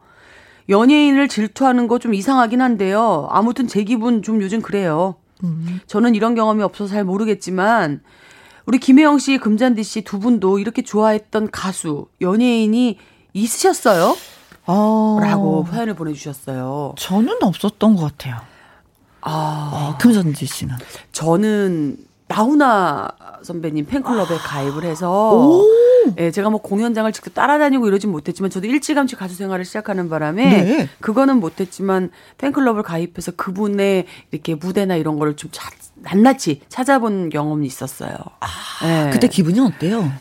연예인을 질투하는 거 좀 이상하긴 한데요. 아무튼 제 기분 좀 요즘 그래요. 저는 이런 경험이 없어서 잘 모르겠지만 우리 김혜영 씨, 금잔디 씨 두 분도 이렇게 좋아했던 가수, 연예인이 있으셨어요? 어. 라고 사연을 보내주셨어요. 저는 없었던 것 같아요. 아, 어, 금전지 씨는. 저는 나훈아 선배님 팬클럽에 가입을 해서 예, 제가 뭐 공연장을 직접 따라다니고 이러진 못했지만 저도 일찌감치 가수 생활을 시작하는 바람에 네. 그거는 못했지만 팬클럽을 가입해서 그분의 이렇게 무대나 이런 거를 좀 자, 낱낱이 찾아본 경험이 있었어요. 예. 그때 기분이 어때요?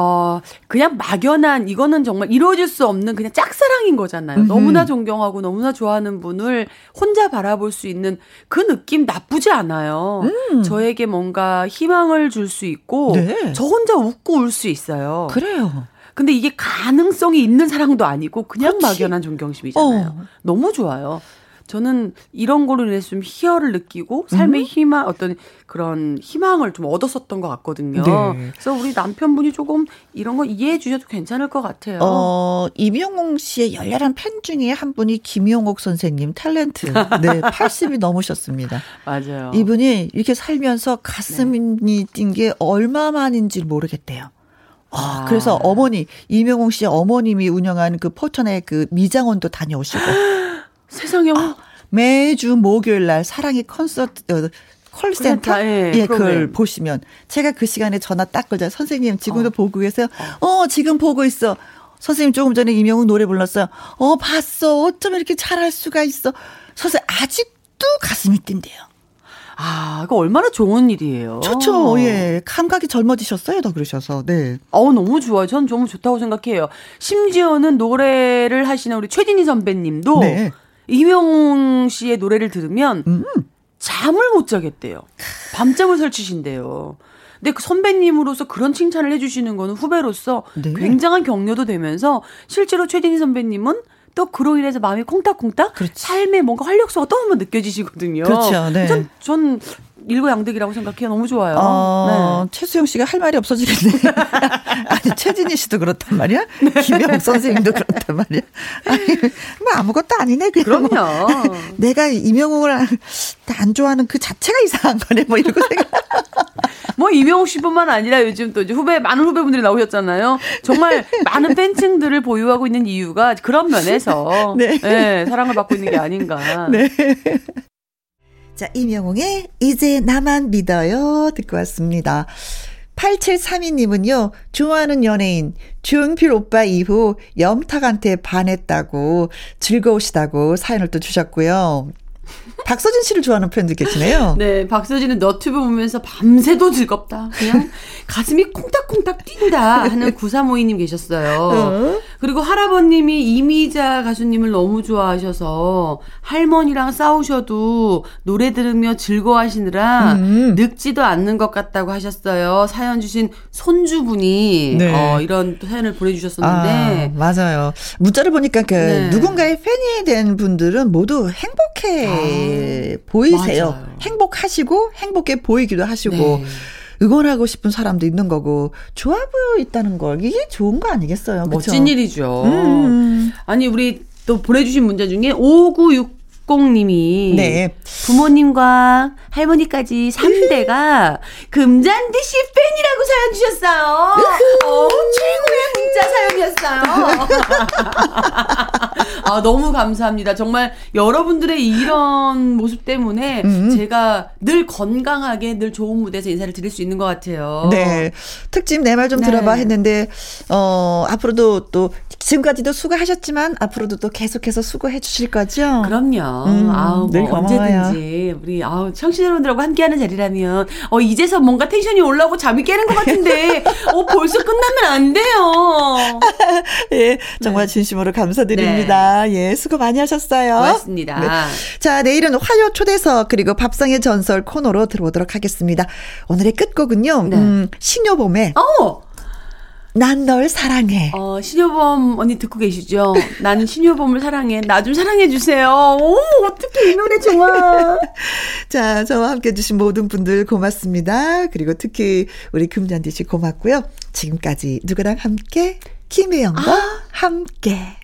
어, 그냥 막연한, 이거는 정말 이루어질 수 없는 그냥 짝사랑인 거잖아요. 너무나 존경하고 너무나 좋아하는 분을 혼자 바라볼 수 있는 그 느낌 나쁘지 않아요. 저에게 뭔가 희망을 줄 수 있고, 네. 저 혼자 웃고 울 수 있어요. 그래요. 근데 이게 가능성이 있는 사랑도 아니고 그냥 그렇지. 막연한 존경심이잖아요. 어. 너무 좋아요. 저는 이런 거로 인해서 좀 희열을 느끼고 삶의 음. 희망 어떤 그런 희망을 좀 얻었었던 것 같거든요. 네. 그래서 우리 남편분이 조금 이런 거 이해해 주셔도 괜찮을 것 같아요. 어, 이명웅 씨의 열렬한 팬 중에 한 분이 김용옥 선생님 탤런트. 네, 80이 넘으셨습니다. 맞아요. 이분이 이렇게 살면서 가슴이 네. 뛴게 얼마만인지 모르겠대요. 아, 그래서 어머니 이명웅 씨의 어머님이 운영하는 그 포천의 그 미장원도 다녀오시고 세상에 아, 매주 목요일 날 사랑의 콘서트 어, 콜센터 예, 예 그걸 보시면 제가 그 시간에 전화 딱 걸자 선생님 지금도 어. 보고 계세요. 어. 어 지금 보고 있어. 선생님 조금 전에 이명웅 노래 불렀어요. 어 봤어. 어쩜 이렇게 잘할 수가 있어. 선생님 아직도 가슴이 뛴대요. 아, 이거 얼마나 좋은 일이에요. 좋죠. 예. 감각이 젊어지셨어요. 더 그러셔서. 네. 어, 너무 좋아요. 전 너무 좋다고 생각해요. 심지어는 노래를 하시는 우리 최진희 선배님도 네. 이명웅 씨의 노래를 들으면 음. 잠을 못 자겠대요. 밤잠을 설치신대요. 근데 그 선배님으로서 그런 칭찬을 해주시는 거는 후배로서 네. 굉장한 격려도 되면서 실제로 최진희 선배님은 또 그로 인해서 마음이 콩닥콩닥 그렇지. 삶에 뭔가 활력소가 번 느껴지시거든요. 그렇죠. 네. 전, 전 일거양득이라고 생각해요. 너무 좋아요. 어, 네. 최수영 씨가 할 말이 없어지겠네. 아니 최진희 씨도 그렇단 말이야. 네. 김영 선생님도 그렇단 말이야. 아니 뭐 아무것도 아니네. 그냥 그럼요. 뭐 내가 이명웅을 안 좋아하는 그 자체가 이상한 거네. 뭐 이러고 생각. 뭐 이명웅 씨뿐만 아니라 요즘 또 이제 후배 많은 후배분들이 나오셨잖아요. 정말 많은 팬층들을 보유하고 있는 이유가 그런 면에서 네. 네 사랑을 받고 있는 게 아닌가. 네. 자, 이명웅의 이제 나만 믿어요. 듣고 왔습니다. 8732님은요, 좋아하는 연예인, 주은필 오빠 이후 염탁한테 반했다고, 즐거우시다고 사연을 또 주셨고요. 박서진 씨를 좋아하는 팬들 계시네요. 네, 박서진은 너튜브 보면서 밤새도 즐겁다. 그냥 가슴이 콩닥콩닥 뛴다 하는 9352님 계셨어요. 어? 그리고 할아버님이 이미자 가수님을 너무 좋아하셔서 할머니랑 싸우셔도 노래 들으며 즐거워하시느라 음. 늙지도 않는 것 같다고 하셨어요. 사연 주신 손주분이 네. 어, 이런 사연을 보내주셨었는데. 아, 맞아요. 문자를 보니까 그 네. 누군가의 팬이 된 분들은 모두 행복해. 아. 보이세요. 맞아요. 행복하시고 행복해 보이기도 하시고 네. 응원하고 싶은 사람도 있는 거고 좋아 보여 있다는 걸 이게 좋은 거 아니겠어요? 그쵸? 멋진 일이죠. 음. 아니 우리 또 보내주신 문제 중에 5960 님이 네. 부모님과 할머니까지 3대가 금잔디 씨 팬이라고 사연 주셨어요. 어, 최고의 문자 사연이었어요. 아, 너무 감사합니다. 정말 여러분들의 이런 모습 때문에 음. 제가 늘 건강하게 늘 좋은 무대에서 인사를 드릴 수 있는 것 같아요. 네. 특집 내 말좀 네. 들어봐 했는데, 어, 앞으로도 또 지금까지도 수고하셨지만 앞으로도 또 계속해서 수고해 주실 거죠? 그럼요. 음, 아우, 뭐 언제든지 우리 아우 청취자 여러분들하고 함께하는 자리라면 어 이제서 뭔가 텐션이 올라오고 잠이 깨는 것 같은데 어 벌써 끝나면 안 돼요. 예, 정말 네. 진심으로 감사드립니다. 네. 예, 수고 많이 하셨어요. 고맙습니다. 네. 자, 내일은 화요 초대석 그리고 밥상의 전설 코너로 들어오도록 하겠습니다. 오늘의 끝곡은요. 네. 음, 신효봄의 어! 난 널 사랑해. 어, 신효범 언니 듣고 계시죠? 나는 신효범을 사랑해. 나 좀 사랑해 주세요. 오, 어떻게 이 노래 좋아. 자, 저와 함께 해주신 모든 분들 고맙습니다. 그리고 특히 우리 금잔디 씨 고맙고요. 지금까지 누구랑 함께? 김혜영과 아. 함께.